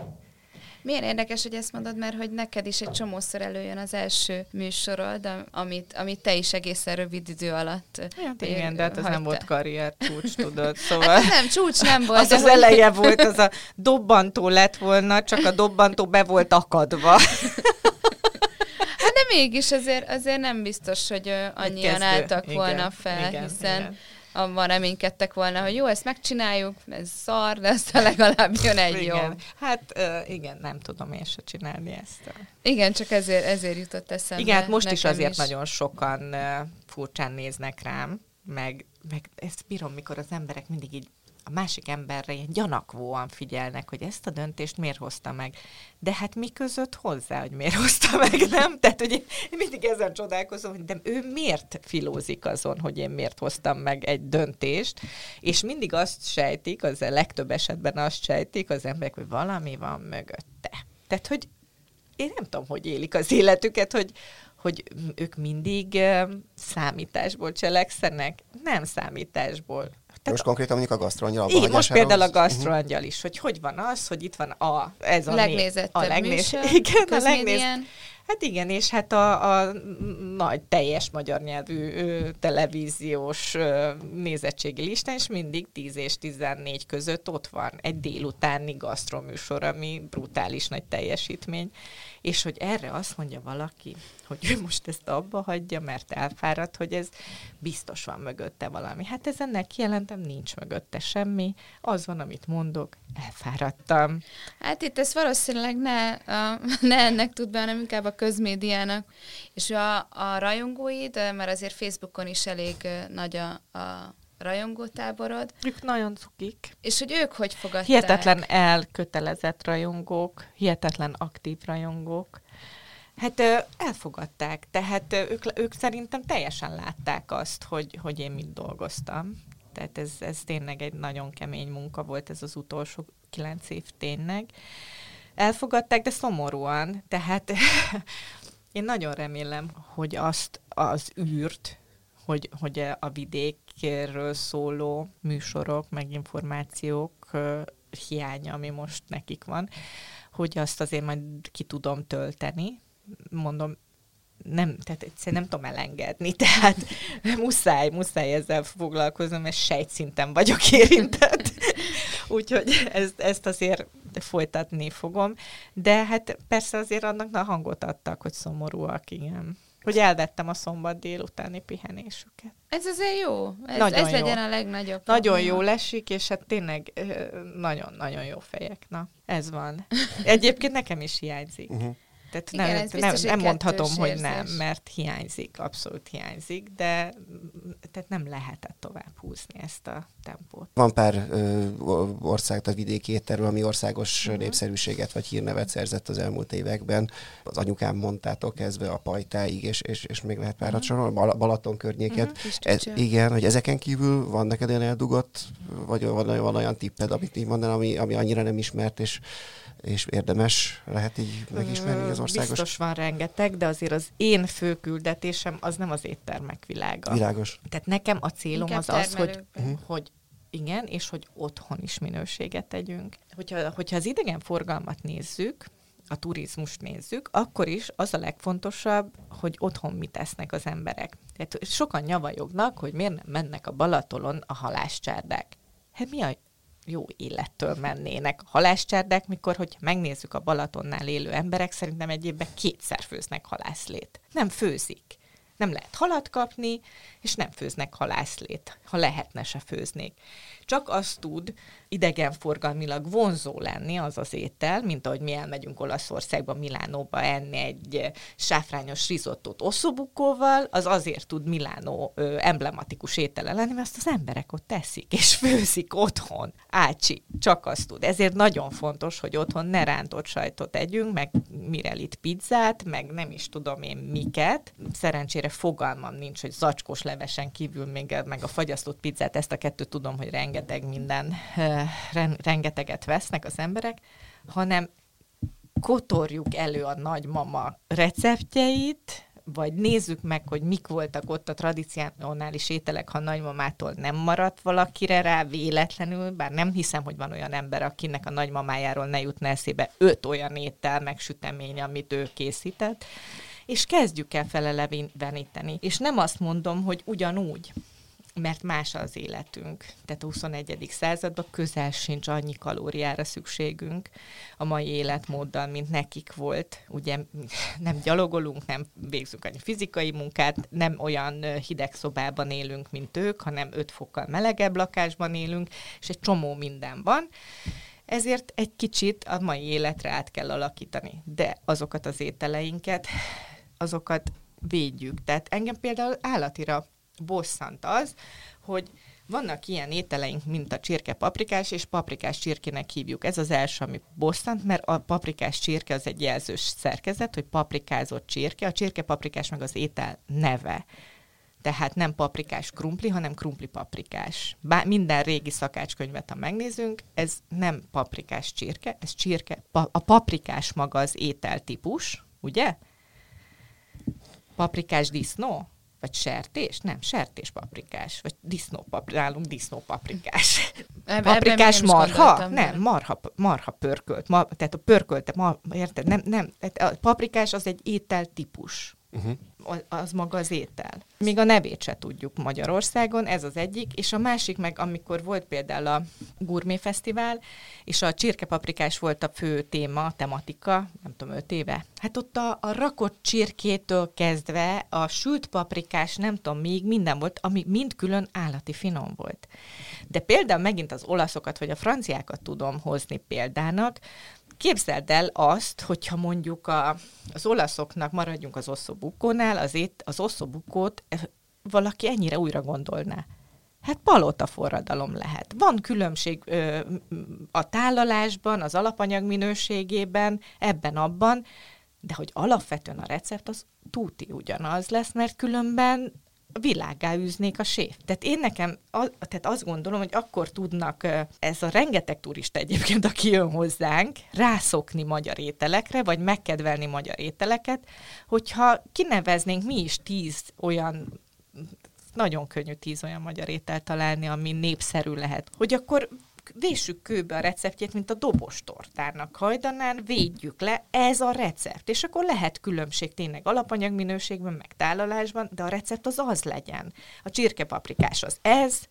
Milyen érdekes, hogy ezt mondod, mert hogy neked is egy csomószor előjön az első műsorod, amit, amit te is egészen rövid idő alatt hát igen, de hát ez nem volt karrier csúcs, tudod, hát szóval... Hát nem, csúcs nem volt. Az az hogy... eleje volt, az a dobbantó lett volna, csak a dobbantó be volt akadva. Hát de mégis azért, azért nem biztos, hogy annyian álltak igen, volna fel, igen, hiszen igen abban reménykedtek volna, hogy jó, ezt megcsináljuk, ez szar, de aztán legalább jön egy igen. jó. Hát uh, igen, nem tudom én se csinálni ezt. Igen, csak ezért, ezért jutott eszembe. Igen, hát most is azért is. nagyon sokan uh, furcsán néznek rám, meg, meg ezt bírom, mikor az emberek mindig így a másik emberre ilyen gyanakvóan figyelnek, hogy ezt a döntést miért hozta meg. De hát mi között hozzá, hogy miért hozta meg, nem? Tehát, hogy én mindig ezen csodálkozom, hogy de ő miért filózik azon, hogy én miért hoztam meg egy döntést, és mindig azt sejtik, az a legtöbb esetben azt sejtik az emberek, hogy valami van mögötte. Tehát, hogy én nem tudom, hogy élik az életüket, hogy, hogy ők mindig számításból cselekszenek. Nem számításból Tehát most konkrétan mondjuk a gasztroangyal Igen, most például a gasztroangyal is, hogy hogy van az, hogy itt van a, ez a, legnézettebb a legnéz, műsor, igen, a legnéz, Hát igen, és hát a, a nagy teljes magyar nyelvű ö, televíziós ö, nézettségi listán, és mindig 10 és 14 között ott van egy délutáni gasztroműsor, ami brutális nagy teljesítmény. És hogy erre azt mondja valaki, hogy ő most ezt abba hagyja, mert elfáradt, hogy ez biztos van mögötte valami. Hát ezen kijelentem, nincs mögötte semmi. Az van, amit mondok, elfáradtam. Hát itt ez valószínűleg ne, ne ennek tud be, hanem inkább a közmédiának. És a, a rajongóid, mert azért Facebookon is elég nagy a, a rajongótáborod. Ők nagyon cukik. És hogy ők hogy fogadták? Hihetetlen elkötelezett rajongók, hihetetlen aktív rajongók. Hát elfogadták, tehát ők, ők szerintem teljesen látták azt, hogy, hogy én mit dolgoztam. Tehát ez, ez tényleg egy nagyon kemény munka volt ez az utolsó kilenc év tényleg. Elfogadták, de szomorúan. Tehát én nagyon remélem, hogy azt az űrt, hogy, hogy a vidékről szóló műsorok, meg információk hiánya, ami most nekik van, hogy azt azért majd ki tudom tölteni. Mondom, nem, tehát egyszerűen nem tudom elengedni, tehát muszáj, muszáj ezzel foglalkoznom, mert sejtszinten vagyok érintett. Úgyhogy ezt, ezt azért folytatni fogom. De hát persze azért annak a hangot adtak, hogy szomorúak, igen hogy elvettem a szombat délutáni pihenésüket. Ez azért jó. Ez, nagyon ez jó. legyen a legnagyobb. Nagyon probléma. jó lesik, és hát tényleg nagyon-nagyon jó fejek. Na, ez van. Egyébként nekem is hiányzik. Uh-huh. Tehát Igen, nem, biztos, nem, nem mondhatom, hogy nem, mert hiányzik, abszolút hiányzik, de tehát nem lehetett tovább húzni ezt a tempót. Van pár ö, ország, a vidéki étterül, ami országos uh-huh. népszerűséget vagy hírnevet szerzett az elmúlt években. Az anyukám mondtátok kezdve a pajtáig, és, és, és még lehet párat uh-huh. sorolni, Balaton környéket. Uh-huh. Ez, igen, hogy ezeken kívül van neked olyan eldugott, vagy van, van olyan tipped, amit így mondanám, ami, ami annyira nem ismert, és és érdemes lehet így megismerni az országos? Biztos van rengeteg, de azért az én fő küldetésem az nem az éttermek világa. Világos. Tehát nekem a célom Inkább az az, hogy, uh-huh. hogy igen, és hogy otthon is minőséget tegyünk. Hogyha, hogyha az idegenforgalmat nézzük, a turizmust nézzük, akkor is az a legfontosabb, hogy otthon mit tesznek az emberek. Tehát sokan nyavajognak, hogy miért nem mennek a Balatolon a halászcsárdák. Hát mi a jó élettől mennének. Halászcserdek, mikor, hogy megnézzük a Balatonnál élő emberek, szerintem egy évben kétszer főznek halászlét. Nem főzik. Nem lehet halat kapni, és nem főznek halászlét. Ha lehetne, se főznék. Csak azt tud idegenforgalmilag vonzó lenni az az étel, mint ahogy mi elmegyünk Olaszországba, Milánóba enni egy sáfrányos risottót osszobukóval, az azért tud Milánó ö, emblematikus étele lenni, mert azt az emberek ott teszik, és főzik otthon. Ácsi, csak azt tud. Ezért nagyon fontos, hogy otthon ne rántott sajtot együnk, meg mirelit pizzát, meg nem is tudom én miket. Szerencsére fogalmam nincs, hogy zacskós levesen kívül még meg a fagyasztott pizzát, ezt a kettőt tudom, hogy rengeteg minden rengeteget vesznek az emberek, hanem kotorjuk elő a nagymama receptjeit, vagy nézzük meg, hogy mik voltak ott a tradicionális ételek, ha nagymamától nem maradt valakire rá véletlenül, bár nem hiszem, hogy van olyan ember, akinek a nagymamájáról ne jutna eszébe öt olyan étel, meg sütemény, amit ő készített, és kezdjük el feleleveníteni. És nem azt mondom, hogy ugyanúgy, mert más az életünk. Tehát a 21. században közel sincs annyi kalóriára szükségünk a mai életmóddal, mint nekik volt. Ugye nem gyalogolunk, nem végzünk annyi fizikai munkát, nem olyan hideg szobában élünk, mint ők, hanem 5 fokkal melegebb lakásban élünk, és egy csomó minden van. Ezért egy kicsit a mai életre át kell alakítani. De azokat az ételeinket, azokat védjük. Tehát engem például állatira bosszant az, hogy vannak ilyen ételeink, mint a csirke paprikás, és paprikás csirkének hívjuk. Ez az első, ami bosszant, mert a paprikás csirke az egy jelzős szerkezet, hogy paprikázott csirke, a csirke paprikás meg az étel neve. Tehát nem paprikás krumpli, hanem krumpli paprikás. Bár minden régi szakácskönyvet, ha megnézünk, ez nem paprikás csirke, ez csirke, pa, a paprikás maga az ételtípus, ugye? Paprikás disznó, Vagy sertés? Nem, sertés paprikás. Vagy disznópaprikás. Nálunk disznópaprikás. Paprikás marha? Nem, marha, marha pörkölt. Ma, tehát a pörkölte, ma, érted? Nem, nem. Tehát a paprikás az egy étel típus. Uh-huh az maga az étel. Még a nevét se tudjuk Magyarországon, ez az egyik, és a másik meg, amikor volt például a Gourmet Fesztivál, és a csirkepaprikás volt a fő téma, tematika, nem tudom, öt éve. Hát ott a, a rakott csirkétől kezdve a sült paprikás, nem tudom, még minden volt, ami mind külön állati finom volt. De például megint az olaszokat vagy a franciákat tudom hozni példának, Képzeld el azt, hogyha mondjuk a, az olaszoknak maradjunk az osszobukónál, az, ét, az osszobukót eh, valaki ennyire újra gondolná. Hát palota forradalom lehet. Van különbség ö, a tálalásban, az alapanyag minőségében, ebben-abban, de hogy alapvetően a recept az túti ugyanaz lesz, mert különben világá űznék a séf. Tehát én nekem, a, tehát azt gondolom, hogy akkor tudnak ez a rengeteg turista egyébként, aki jön hozzánk, rászokni magyar ételekre, vagy megkedvelni magyar ételeket, hogyha kineveznénk mi is tíz olyan nagyon könnyű tíz olyan magyar ételt találni, ami népszerű lehet. Hogy akkor véssük kőbe a receptjét, mint a dobos tortának hajdanán, védjük le, ez a recept. És akkor lehet különbség tényleg alapanyag minőségben, meg tálalásban, de a recept az az legyen. A csirkepaprikás az ez,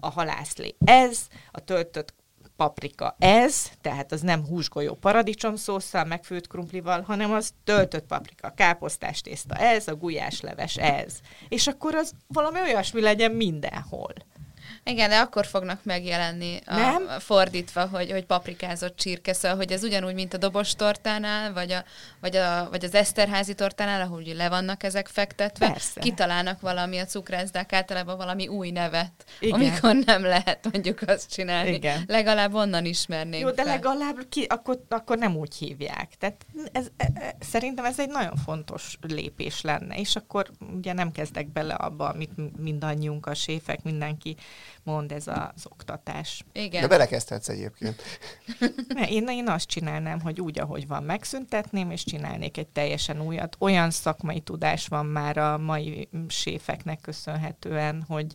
a halászlé ez, a töltött paprika ez, tehát az nem húsgolyó paradicsom szószal, megfőtt krumplival, hanem az töltött paprika, káposztás tészta ez, a gulyásleves ez. És akkor az valami olyasmi legyen mindenhol. Igen, de akkor fognak megjelenni a, nem? fordítva, hogy, hogy paprikázott csirke, szóval, hogy ez ugyanúgy, mint a dobos tortánál, vagy, a, vagy, a, vagy az Eszterházi tortánál, ahol ugye le vannak ezek fektetve, Persze. kitalálnak valami a cukrászdák általában valami új nevet, Igen. amikor nem lehet mondjuk azt csinálni. Igen. Legalább onnan ismernénk Jó, de fel. legalább ki, akkor, akkor nem úgy hívják. Tehát ez, e, e, szerintem ez egy nagyon fontos lépés lenne, és akkor ugye nem kezdek bele abba, amit mindannyiunk a séfek, mindenki mond ez az oktatás. Igen. De belekezdhetsz egyébként. Én, én azt csinálnám, hogy úgy, ahogy van, megszüntetném, és csinálnék egy teljesen újat. Olyan szakmai tudás van már a mai séfeknek köszönhetően, hogy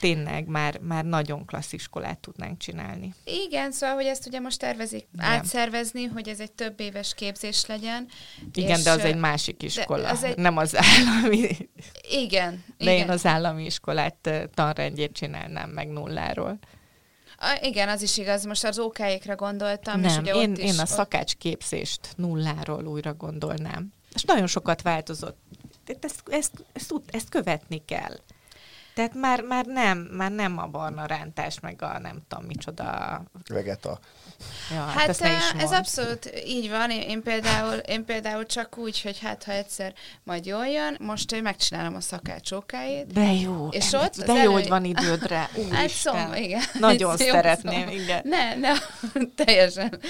tényleg már, már nagyon klassz iskolát tudnánk csinálni. Igen, szóval, hogy ezt ugye most tervezik Igen. átszervezni, hogy ez egy több éves képzés legyen. Igen, de az egy másik iskola, az egy... nem az állami. Igen. De igen. én az állami iskolát tanrendjét csinálnám meg nulláról. A, igen, az is igaz. Most az OK-ékre gondoltam. Nem, és ugye én, ott én is, a szakácsképzést nulláról újra gondolnám. És nagyon sokat változott. Ezt, ezt, ezt, ezt követni kell. Tehát már, már, nem, már nem a barna rántás, meg a nem tudom micsoda. Vegeta. Ja, hát, hát ez abszolút így van. Én, én, például, én például csak úgy, hogy hát ha egyszer majd jól jön, most én megcsinálom a szakácsókáit. De jó. És ott de jó, elő... hogy van idődre. hát szom, igen. Nagyon szeretném, szom. igen. Ne, ne, teljesen.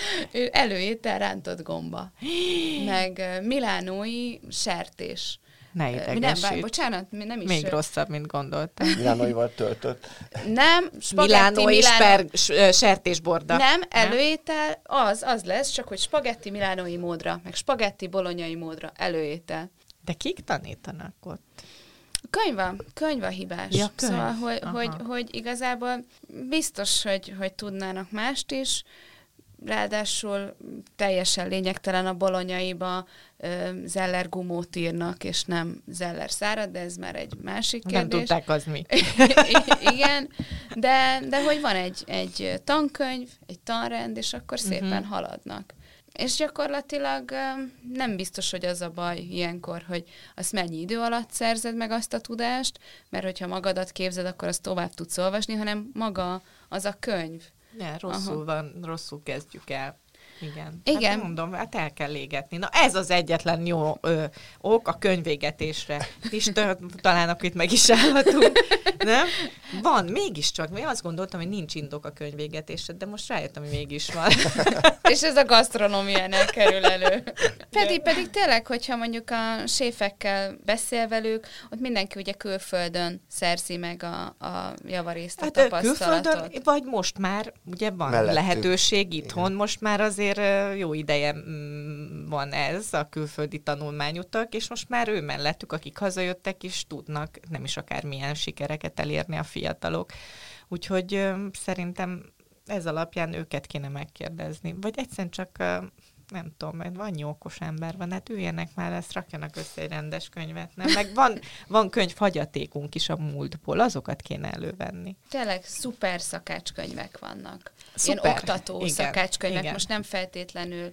Előétel rántott gomba. Meg milánói sertés. Ne idegesít. Nem, bár, bocsánat, nem is. Még rosszabb, mint gondoltam. Milánóival töltött. Nem, spagetti Milánói Milánó... sper, sertésborda. Nem, előétel az, az lesz, csak hogy spagetti milánói módra, meg spagetti bolonyai módra előétel. De kik tanítanak ott? Könyva, könyva hibás. Ja, könyv. Szóval, hogy, hogy, hogy igazából biztos, hogy, hogy tudnának mást is, ráadásul teljesen lényegtelen a bolonyaiba Zeller gumót írnak, és nem Zeller szárad, de ez már egy másik kérdés. Nem tudták, az mi. Igen, de, de hogy van egy, egy tankönyv, egy tanrend, és akkor szépen uh-huh. haladnak. És gyakorlatilag nem biztos, hogy az a baj ilyenkor, hogy azt mennyi idő alatt szerzed meg azt a tudást, mert hogyha magadat képzed, akkor azt tovább tudsz olvasni, hanem maga az a könyv, ne, rosszul Aha. van, rosszul kezdjük el. Igen. Igen. Hát mondom, hát el kell égetni. Na ez az egyetlen jó ö, ok a könyvégetésre. És talán akkor itt meg is állhatunk. Nem? Van, mégiscsak. Én azt gondoltam, hogy nincs indok a könyvégetésre, de most rájöttem, hogy mégis van. És ez a gasztronómiánál kerül elő. Pedig, pedig tényleg, hogyha mondjuk a séfekkel beszél velük, ott mindenki ugye külföldön szerzi meg a, a javarészt, a hát, tapasztalatot. Külföldön, vagy most már ugye van Mellettük. lehetőség itthon, Igen. most már azért azért jó ideje mm, van ez, a külföldi tanulmányutak, és most már ő mellettük, akik hazajöttek is tudnak nem is akármilyen sikereket elérni a fiatalok. Úgyhogy szerintem ez alapján őket kéne megkérdezni. Vagy egyszerűen csak nem tudom, mert van okos ember van, hát üljenek már, ezt rakjanak össze egy rendes könyvet, nem? Meg van, van könyv hagyatékunk is a múltból, azokat kéne elővenni. Tényleg szuper szakácskönyvek vannak. Szuper. Ilyen oktató Igen, szakácskönyvek, igen. most nem feltétlenül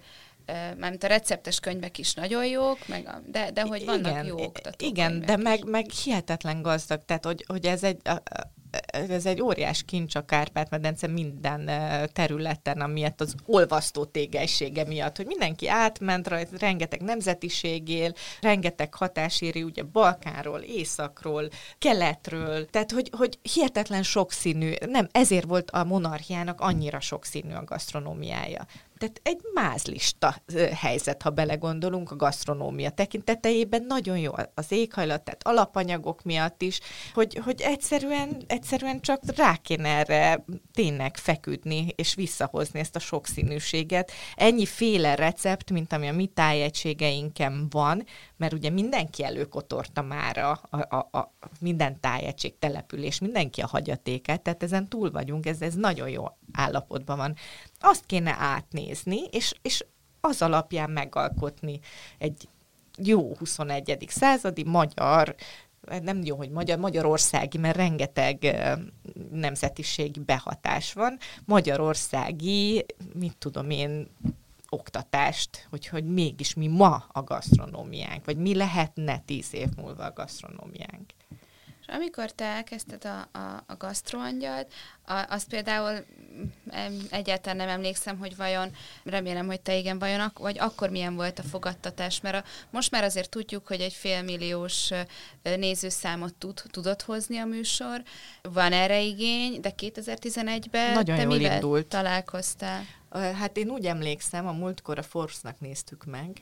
mert a receptes könyvek is nagyon jók, meg a, de, de hogy vannak igen, jó oktató Igen, de meg, meg hihetetlen gazdag, tehát hogy, hogy ez egy... A, a, ez egy óriás kincs a Kárpát-medence minden területen, amiatt az olvasztó tégelysége miatt, hogy mindenki átment rajta, rengeteg nemzetiség él, rengeteg hatás éri ugye Balkánról, Északról, Keletről, tehát hogy, hogy hihetetlen sokszínű, nem, ezért volt a monarchiának annyira sokszínű a gasztronómiája. Tehát egy mázlista helyzet, ha belegondolunk a gasztronómia tekintetejében, nagyon jó az éghajlat, tehát alapanyagok miatt is, hogy, hogy egyszerűen, egyszerűen csak rá kéne erre tényleg feküdni, és visszahozni ezt a sokszínűséget. Ennyi féle recept, mint ami a mi tájegységeinken van, mert ugye mindenki előkotorta már a, a, a, a minden tájegység, település, mindenki a hagyatékát, tehát ezen túl vagyunk, ez, ez nagyon jó állapotban van. Azt kéne átnézni, és, és az alapján megalkotni egy jó 21. századi magyar, nem jó, hogy magyar, magyarországi, mert rengeteg nemzetiségi behatás van, magyarországi, mit tudom én, oktatást, hogy, hogy mégis mi ma a gasztronómiánk, vagy mi lehetne tíz év múlva a gasztronómiánk. És amikor te elkezdted a, a, a gasztroangyalt, a, azt például egyáltalán nem emlékszem, hogy vajon, remélem, hogy te igen, vajon, ak- vagy akkor milyen volt a fogadtatás, mert a, most már azért tudjuk, hogy egy félmilliós nézőszámot tud, tudott hozni a műsor, van erre igény, de 2011-ben Nagyon te mivel indult. találkoztál? Hát én úgy emlékszem, a múltkor a Force-nak néztük meg,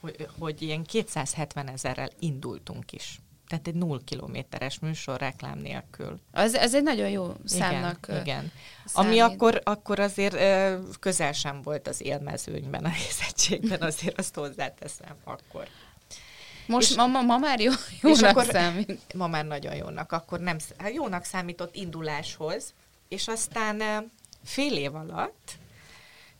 hogy, hogy ilyen 270 ezerrel indultunk is. Tehát egy null kilométeres műsor reklám nélkül. Az, ez egy nagyon jó számnak. igen, igen. számít. Ami akkor, akkor azért közel sem volt az élmezőnyben, a nézettségben, azért azt hozzáteszem akkor. Most és- ma, ma, ma már jó, És jónak akkor- számít. Ma már nagyon jónak, akkor nem, hát jónak számított induláshoz, és aztán fél év alatt,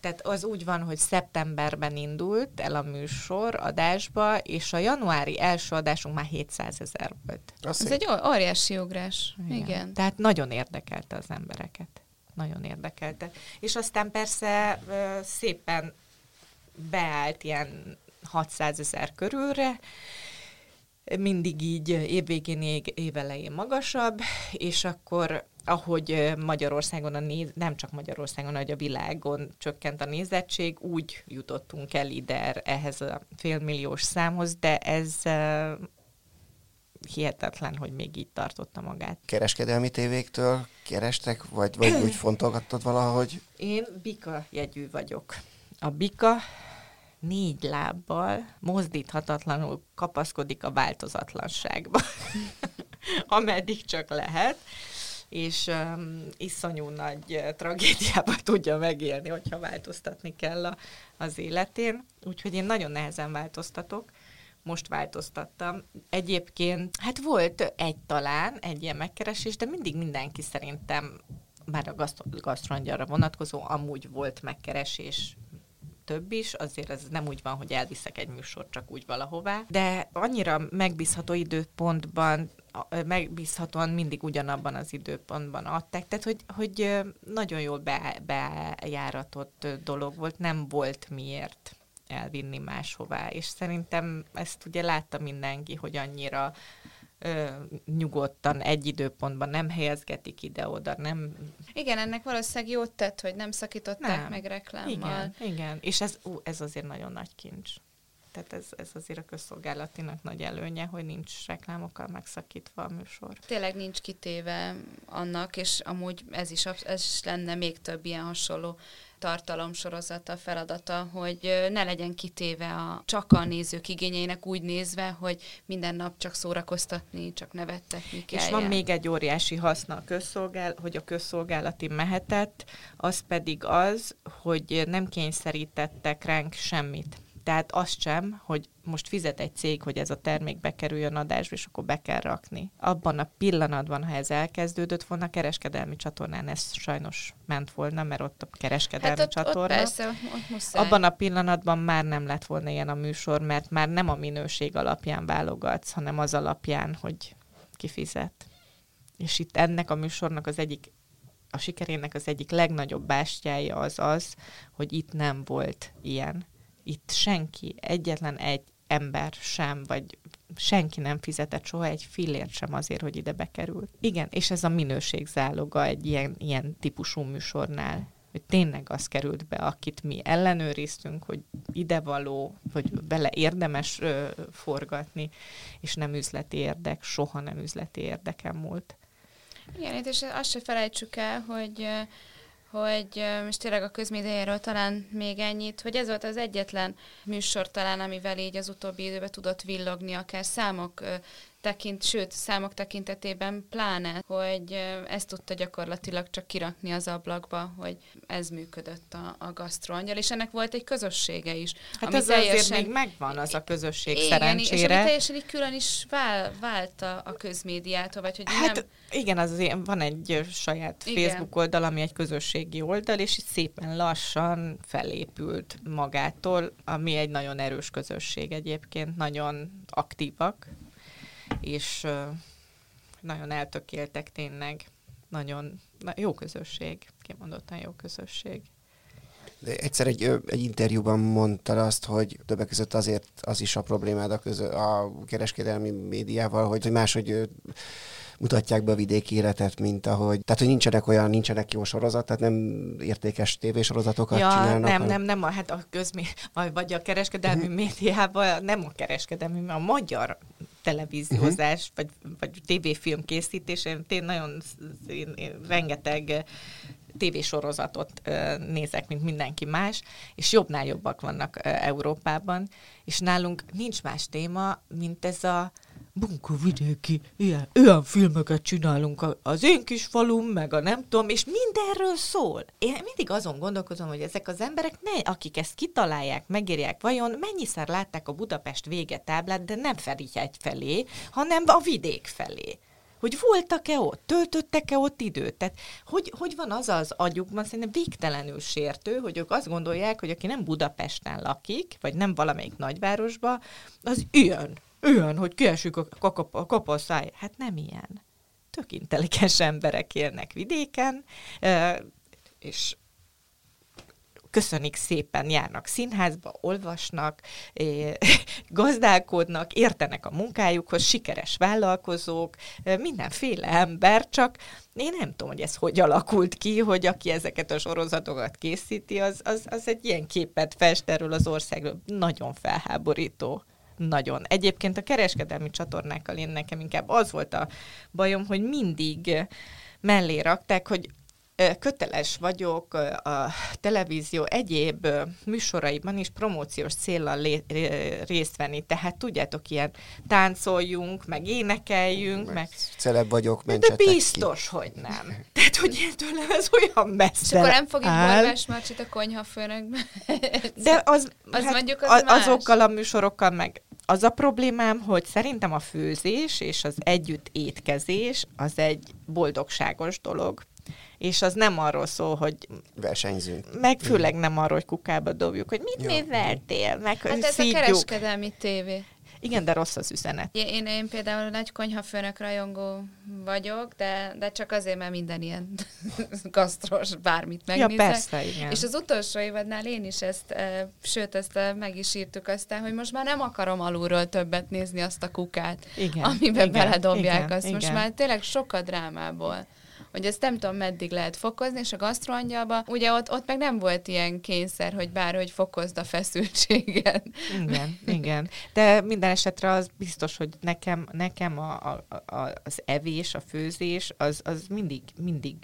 tehát az úgy van, hogy szeptemberben indult el a műsor adásba, és a januári első adásunk már 700 ezer volt. Az Ez szép. egy óriási ugrás. Igen. Igen. Tehát nagyon érdekelte az embereket. Nagyon érdekelte. És aztán persze ö, szépen beállt ilyen 600 ezer körülre, mindig így évvégén, ég- évelején magasabb, és akkor ahogy Magyarországon, a néz, nem csak Magyarországon, hanem a világon csökkent a nézettség, úgy jutottunk el ide ehhez a félmilliós számhoz, de ez hihetetlen, hogy még így tartotta magát. Kereskedelmi tévéktől kerestek, vagy, vagy úgy fontolgattad valahogy? Én bika jegyű vagyok. A bika négy lábbal mozdíthatatlanul kapaszkodik a változatlanságba, ameddig csak lehet, és um, iszonyú nagy tragédiába tudja megélni, hogyha változtatni kell a, az életén. Úgyhogy én nagyon nehezen változtatok. Most változtattam. Egyébként, hát volt egy talán, egy ilyen megkeresés, de mindig mindenki szerintem, már a gasztro- gasztrongyarra vonatkozó, amúgy volt megkeresés több is, azért ez nem úgy van, hogy elviszek egy műsort csak úgy valahová, de annyira megbízható időpontban, megbízhatóan mindig ugyanabban az időpontban adták, tehát hogy, hogy nagyon jól be, bejáratott dolog volt, nem volt miért elvinni máshová, és szerintem ezt ugye látta mindenki, hogy annyira ö, nyugodtan egy időpontban nem helyezgetik ide-oda, nem Igen, ennek valószínűleg jót tett, hogy nem szakították Nem. meg reklámmal. Igen, igen. És ez, ú, ez azért nagyon nagy kincs. Tehát ez, ez azért a közszolgálatinak nagy előnye, hogy nincs reklámokkal megszakítva a műsor. Tényleg nincs kitéve annak, és amúgy ez is, ez is lenne még több ilyen hasonló tartalomsorozata, feladata, hogy ne legyen kitéve a, csak a nézők igényeinek úgy nézve, hogy minden nap csak szórakoztatni, csak nevettetni kell. És van még egy óriási haszna a közszolgál, hogy a közszolgálati mehetett, az pedig az, hogy nem kényszerítettek ránk semmit. Tehát azt sem, hogy most fizet egy cég, hogy ez a termék bekerüljön adásba, és akkor be kell rakni. Abban a pillanatban, ha ez elkezdődött volna, kereskedelmi csatornán ez sajnos ment volna, mert ott a kereskedelmi hát ott, csatorna. Ott persze, ott muszáj. Abban a pillanatban már nem lett volna ilyen a műsor, mert már nem a minőség alapján válogatsz, hanem az alapján, hogy kifizet. És itt ennek a műsornak az egyik a sikerének az egyik legnagyobb bástyája az az, hogy itt nem volt ilyen. Itt senki, egyetlen egy ember sem, vagy senki nem fizetett soha egy fillért sem azért, hogy ide bekerült. Igen, és ez a minőség záloga egy ilyen, ilyen típusú műsornál hogy tényleg az került be, akit mi ellenőriztünk, hogy idevaló, hogy bele érdemes ö, forgatni, és nem üzleti érdek, soha nem üzleti érdeken múlt. Igen, és azt se felejtsük el, hogy hogy most tényleg a közmédiáról talán még ennyit, hogy ez volt az egyetlen műsor talán, amivel így az utóbbi időben tudott villogni, akár számok tekint, sőt, számok tekintetében pláne, hogy ezt tudta gyakorlatilag csak kirakni az ablakba, hogy ez működött a, a gasztroangyal, és ennek volt egy közössége is. Hát ami ez teljesen, azért még megvan az a közösség igen, szerencsére. És ami teljesen így külön is vál, vált a, közmédiától, vagy hogy hát, nem... igen, az azért van egy saját igen. Facebook oldal, ami egy közösségi oldal, és itt szépen lassan felépült magától, ami egy nagyon erős közösség egyébként, nagyon aktívak, és nagyon eltökéltek tényleg. Nagyon na, jó közösség, kimondottan jó közösség. De egyszer egy, egy interjúban mondtad azt, hogy többek között azért az is a problémád a, közö, a kereskedelmi médiával, hogy, hogy máshogy mutatják be a vidéki életet, mint ahogy... Tehát, hogy nincsenek olyan, nincsenek jó sorozat, tehát nem értékes tévésorozatokat ja, csinálnak. nem, nem, nem, hát a közmé, vagy a kereskedelmi uh-huh. médiában, nem a kereskedelmi, a magyar televíziózás, uh-huh. vagy, vagy tévéfilm készítés, én tényleg nagyon én, én rengeteg tévésorozatot nézek, mint mindenki más, és jobbnál jobbak vannak Európában, és nálunk nincs más téma, mint ez a vidéki, ilyen, olyan filmeket csinálunk az én kis falum, meg a nem tudom, és mindenről szól. Én mindig azon gondolkozom, hogy ezek az emberek, ne, akik ezt kitalálják, megírják, vajon mennyiszer látták a Budapest vége táblát, de nem egy felé, hanem a vidék felé hogy voltak-e ott, töltöttek-e ott időt. Tehát hogy, hogy van az az agyukban, szerintem végtelenül sértő, hogy ők azt gondolják, hogy aki nem Budapesten lakik, vagy nem valamelyik nagyvárosba, az ilyen olyan, hogy kiesünk a, kap, a kapaszáj. Hát nem ilyen. Tök intelligens emberek élnek vidéken, és köszönik szépen, járnak színházba, olvasnak, gazdálkodnak, értenek a munkájukhoz, sikeres vállalkozók, mindenféle ember, csak én nem tudom, hogy ez hogy alakult ki, hogy aki ezeket a sorozatokat készíti, az, az, az egy ilyen képet fest erről az országról. Nagyon felháborító nagyon. Egyébként a kereskedelmi csatornákkal én nekem inkább az volt a bajom, hogy mindig mellé rakták, hogy köteles vagyok a televízió egyéb műsoraiban is promóciós célral részt venni. Tehát tudjátok, ilyen táncoljunk, meg énekeljünk, meg... meg... Celeb vagyok, De biztos, ki. hogy nem. Tehát, hogy én tőlem ez olyan messze És akkor nem fogjuk Borvás Marcsit a konyhafőnökbe. De az, az hát, mondjuk az, az azokkal a műsorokkal meg az a problémám, hogy szerintem a főzés és az együtt étkezés az egy boldogságos dolog. És az nem arról szól, hogy... Versenyzünk. Meg főleg nem arról, hogy kukába dobjuk, hogy mit ja. műveltél, meg Hát ez szígyuk. a kereskedelmi tévé. Igen, de rossz az üzenet. Én, én például nagy konyhafőnök rajongó vagyok, de, de csak azért, mert minden ilyen gasztros bármit megnézek. Ja, persze, igen. És az utolsó évadnál én is ezt, e, sőt, ezt e, meg is írtuk aztán, hogy most már nem akarom alulról többet nézni azt a kukát, igen, amiben igen, beledobják igen, azt. Igen. Most már tényleg sok a drámából hogy ezt nem tudom meddig lehet fokozni, és a gasztroangyalban, ugye ott, ott meg nem volt ilyen kényszer, hogy bárhogy fokozd a feszültséget. Igen, igen. De minden esetre az biztos, hogy nekem, nekem a, a, a, az evés, a főzés, az, az mindig, mindig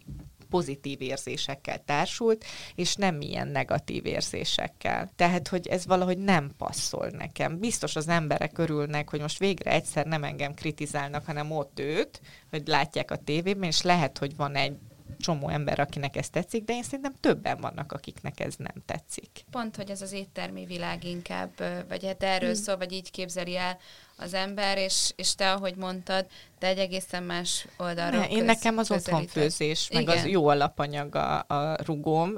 pozitív érzésekkel társult, és nem ilyen negatív érzésekkel. Tehát, hogy ez valahogy nem passzol nekem. Biztos az emberek örülnek, hogy most végre egyszer nem engem kritizálnak, hanem ott őt, hogy látják a tévében, és lehet, hogy van egy csomó ember, akinek ez tetszik, de én szerintem többen vannak, akiknek ez nem tetszik. Pont, hogy ez az éttermi világ inkább, vagy hát erről hmm. szól, vagy így képzeli el az ember, és, és te, ahogy mondtad, te egy egészen más oldalról ne, Én nekem az otthonfőzés, meg igen. az jó alapanyag a, a rugóm,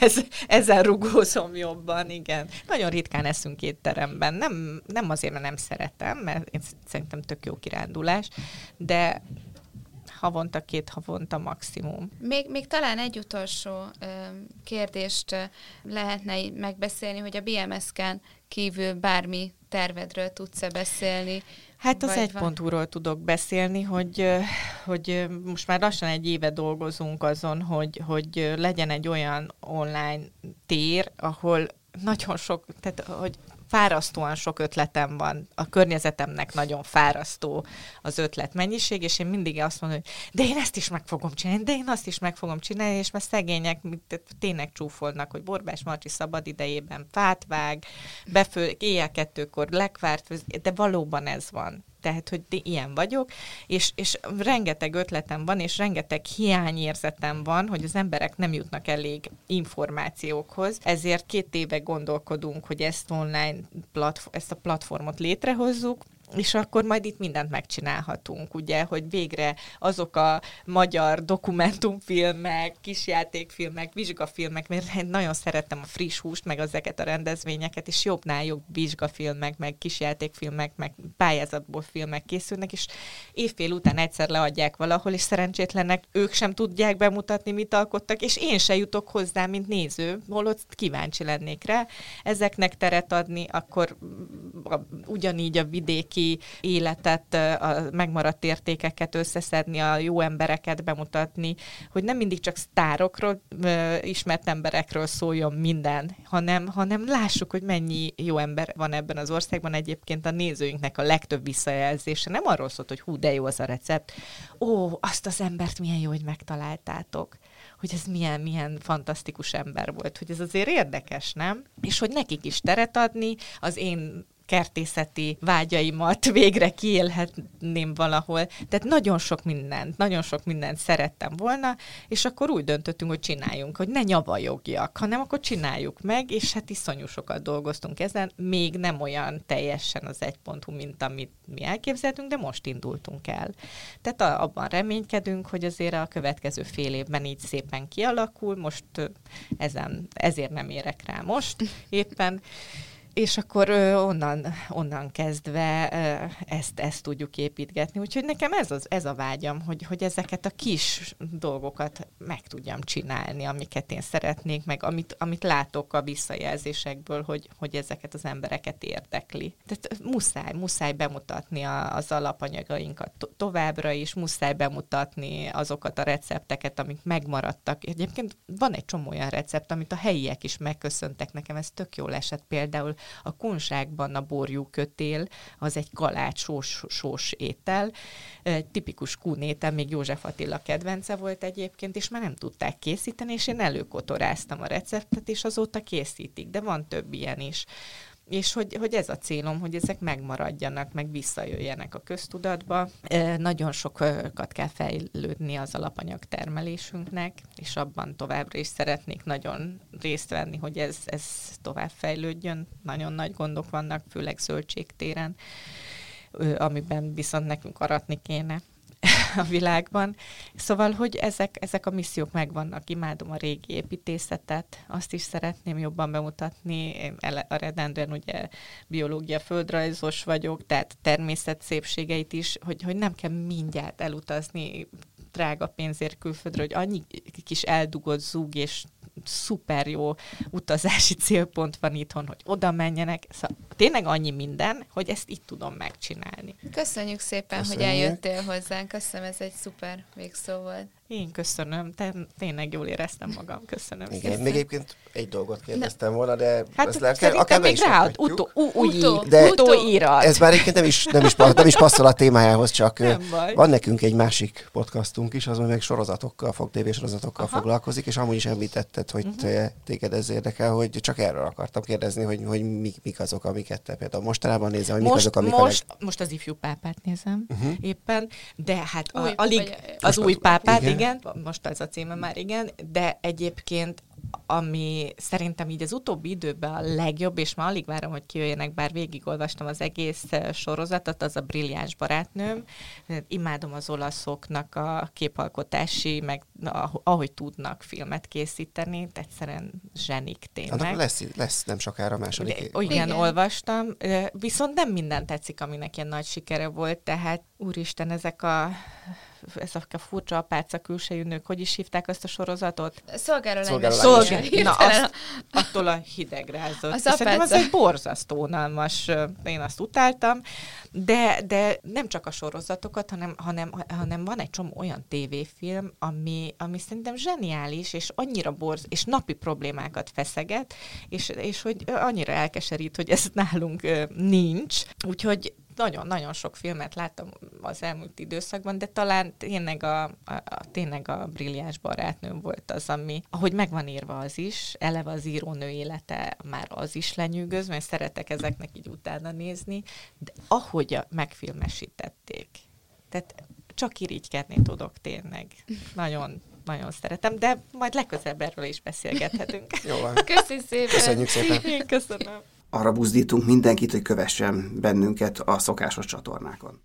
ez, ezzel rugózom jobban, igen. Nagyon ritkán eszünk étteremben, nem, nem azért, mert nem szeretem, mert én szerintem tök jó kirándulás, de havonta, két havonta maximum. Még, még talán egy utolsó ö, kérdést lehetne megbeszélni, hogy a BMS-ken kívül bármi tervedről tudsz-e beszélni? Hát az egy pontúról tudok beszélni, hogy, hogy most már lassan egy éve dolgozunk azon, hogy, hogy legyen egy olyan online tér, ahol nagyon sok, tehát hogy fárasztóan sok ötletem van. A környezetemnek nagyon fárasztó az ötlet mennyiség, és én mindig azt mondom, hogy de én ezt is meg fogom csinálni, de én azt is meg fogom csinálni, és mert szegények tényleg csúfolnak, hogy Borbás Marcsi szabad idejében fát vág, befő, éjjel kettőkor lekvárt, de valóban ez van tehát, hogy ilyen vagyok, és, és rengeteg ötletem van, és rengeteg hiányérzetem van, hogy az emberek nem jutnak elég információkhoz, ezért két éve gondolkodunk, hogy ezt online platform, ezt a platformot létrehozzuk, és akkor majd itt mindent megcsinálhatunk, ugye, hogy végre azok a magyar dokumentumfilmek, kisjátékfilmek, vizsgafilmek, mert én nagyon szeretem a friss húst, meg ezeket a rendezvényeket, és jobbnál jobb vizsgafilmek, meg kisjátékfilmek, meg pályázatból filmek készülnek, és évfél után egyszer leadják valahol, és szerencsétlenek ők sem tudják bemutatni, mit alkottak, és én se jutok hozzá, mint néző, holott kíváncsi lennék rá. Ezeknek teret adni, akkor ugyanígy a vidéki ki életet, a megmaradt értékeket összeszedni, a jó embereket bemutatni, hogy nem mindig csak sztárokról, ismert emberekről szóljon minden, hanem, hanem lássuk, hogy mennyi jó ember van ebben az országban. Egyébként a nézőinknek a legtöbb visszajelzése nem arról szólt, hogy hú, de jó az a recept. Ó, azt az embert milyen jó, hogy megtaláltátok hogy ez milyen, milyen fantasztikus ember volt, hogy ez azért érdekes, nem? És hogy nekik is teret adni, az én kertészeti vágyaimat végre kiélhetném valahol. Tehát nagyon sok mindent, nagyon sok mindent szerettem volna, és akkor úgy döntöttünk, hogy csináljunk, hogy ne nyavajogjak, hanem akkor csináljuk meg, és hát iszonyú sokat dolgoztunk ezen, még nem olyan teljesen az egy pontú, mint amit mi elképzeltünk, de most indultunk el. Tehát abban reménykedünk, hogy azért a következő fél évben így szépen kialakul, most ezen, ezért nem érek rá most éppen, és akkor ö, onnan, onnan kezdve ö, ezt, ezt tudjuk építgetni. Úgyhogy nekem ez, az, ez a vágyam, hogy, hogy ezeket a kis dolgokat meg tudjam csinálni, amiket én szeretnék, meg amit, amit látok a visszajelzésekből, hogy, hogy ezeket az embereket érdekli. Tehát muszáj, muszáj bemutatni a, az alapanyagainkat to- továbbra is, muszáj bemutatni azokat a recepteket, amik megmaradtak. Egyébként van egy csomó olyan recept, amit a helyiek is megköszöntek nekem, ez tök jól esett például a kunságban a borjú kötél, az egy kalács sós, sós étel, tipikus kunétel, még József Attila kedvence volt egyébként, és már nem tudták készíteni, és én előkotoráztam a receptet, és azóta készítik, de van több ilyen is és hogy, hogy ez a célom, hogy ezek megmaradjanak, meg visszajöjjenek a köztudatba. Nagyon sokat kell fejlődni az alapanyag termelésünknek, és abban továbbra is szeretnék nagyon részt venni, hogy ez, ez tovább fejlődjön. Nagyon nagy gondok vannak, főleg zöldségtéren, amiben viszont nekünk aratni kéne a világban. Szóval, hogy ezek, ezek a missziók megvannak, imádom a régi építészetet, azt is szeretném jobban bemutatni, én a redendően ugye biológia földrajzos vagyok, tehát természet szépségeit is, hogy, hogy nem kell mindjárt elutazni drága pénzért külföldre, hogy annyi kis eldugott zúg és szuper jó utazási célpont van itthon, hogy oda menjenek. Szóval tényleg annyi minden, hogy ezt így tudom megcsinálni. Köszönjük szépen, Köszönjük. hogy eljöttél hozzánk. Köszönöm, ez egy szuper végszó volt. Én köszönöm, te, tényleg jól éreztem magam, köszönöm Igen, szépen. még egyébként egy dolgot kérdeztem volna, de Hát ezt le- szerintem akár még rakhatjuk. utó, ú, új, Utó. De- utóírat. Ez már egyébként nem is, nem, is, nem is passzol a témájához, csak van nekünk egy másik podcastunk is, az meg sorozatokkal fog, tévésorozatokkal Aha. Foglalkozik, és amúgy is említetted, hogy te, téged ez érdekel, hogy csak erről akartam kérdezni, hogy, hogy mik, mik azok, amiket te például mostanában nézel, hogy mik most, azok, amik most, a most az ifjú pápát nézem uh-huh. éppen, de hát a, alig az új pápát, igen. Igen. most ez a címe már igen, de egyébként ami szerintem így az utóbbi időben a legjobb, és már alig várom, hogy kijöjjenek, bár végigolvastam az egész eh, sorozatot, az a Brilliáns barátnőm. Imádom az olaszoknak a képalkotási, meg ah- ahogy tudnak filmet készíteni, egyszerűen zsenik tényleg. Annak lesz, lesz nem sokára a második. De, év. igen, Igen. olvastam, ö, viszont nem minden tetszik, aminek ilyen nagy sikere volt, tehát úristen, ezek a ezek a furcsa apáca külsejű nők, hogy is hívták azt a sorozatot? Szolgáló lányos. Szolgál, na azt, attól a hidegrázott. Az Szerintem az egy borzasztó unalmas, én azt utáltam, de, de nem csak a sorozatokat, hanem, hanem, hanem van egy csomó olyan tévéfilm, ami, ami szerintem zseniális, és annyira borz, és napi problémákat feszeget, és, és hogy annyira elkeserít, hogy ez nálunk nincs. Úgyhogy nagyon-nagyon sok filmet láttam az elmúlt időszakban, de talán tényleg a, a, a, tényleg a brilliáns barátnőm volt az, ami, ahogy megvan írva az is, eleve az írónő élete már az is lenyűgöz, mert szeretek ezeknek így utána nézni, de ahogy megfilmesítették, tehát csak irigykedni tudok tényleg. Nagyon, nagyon szeretem, de majd legközelebb erről is beszélgethetünk. Jó van. Köszi szépen. Köszönjük szépen. Én köszönöm. Arra buzdítunk mindenkit, hogy kövessen bennünket a szokásos csatornákon.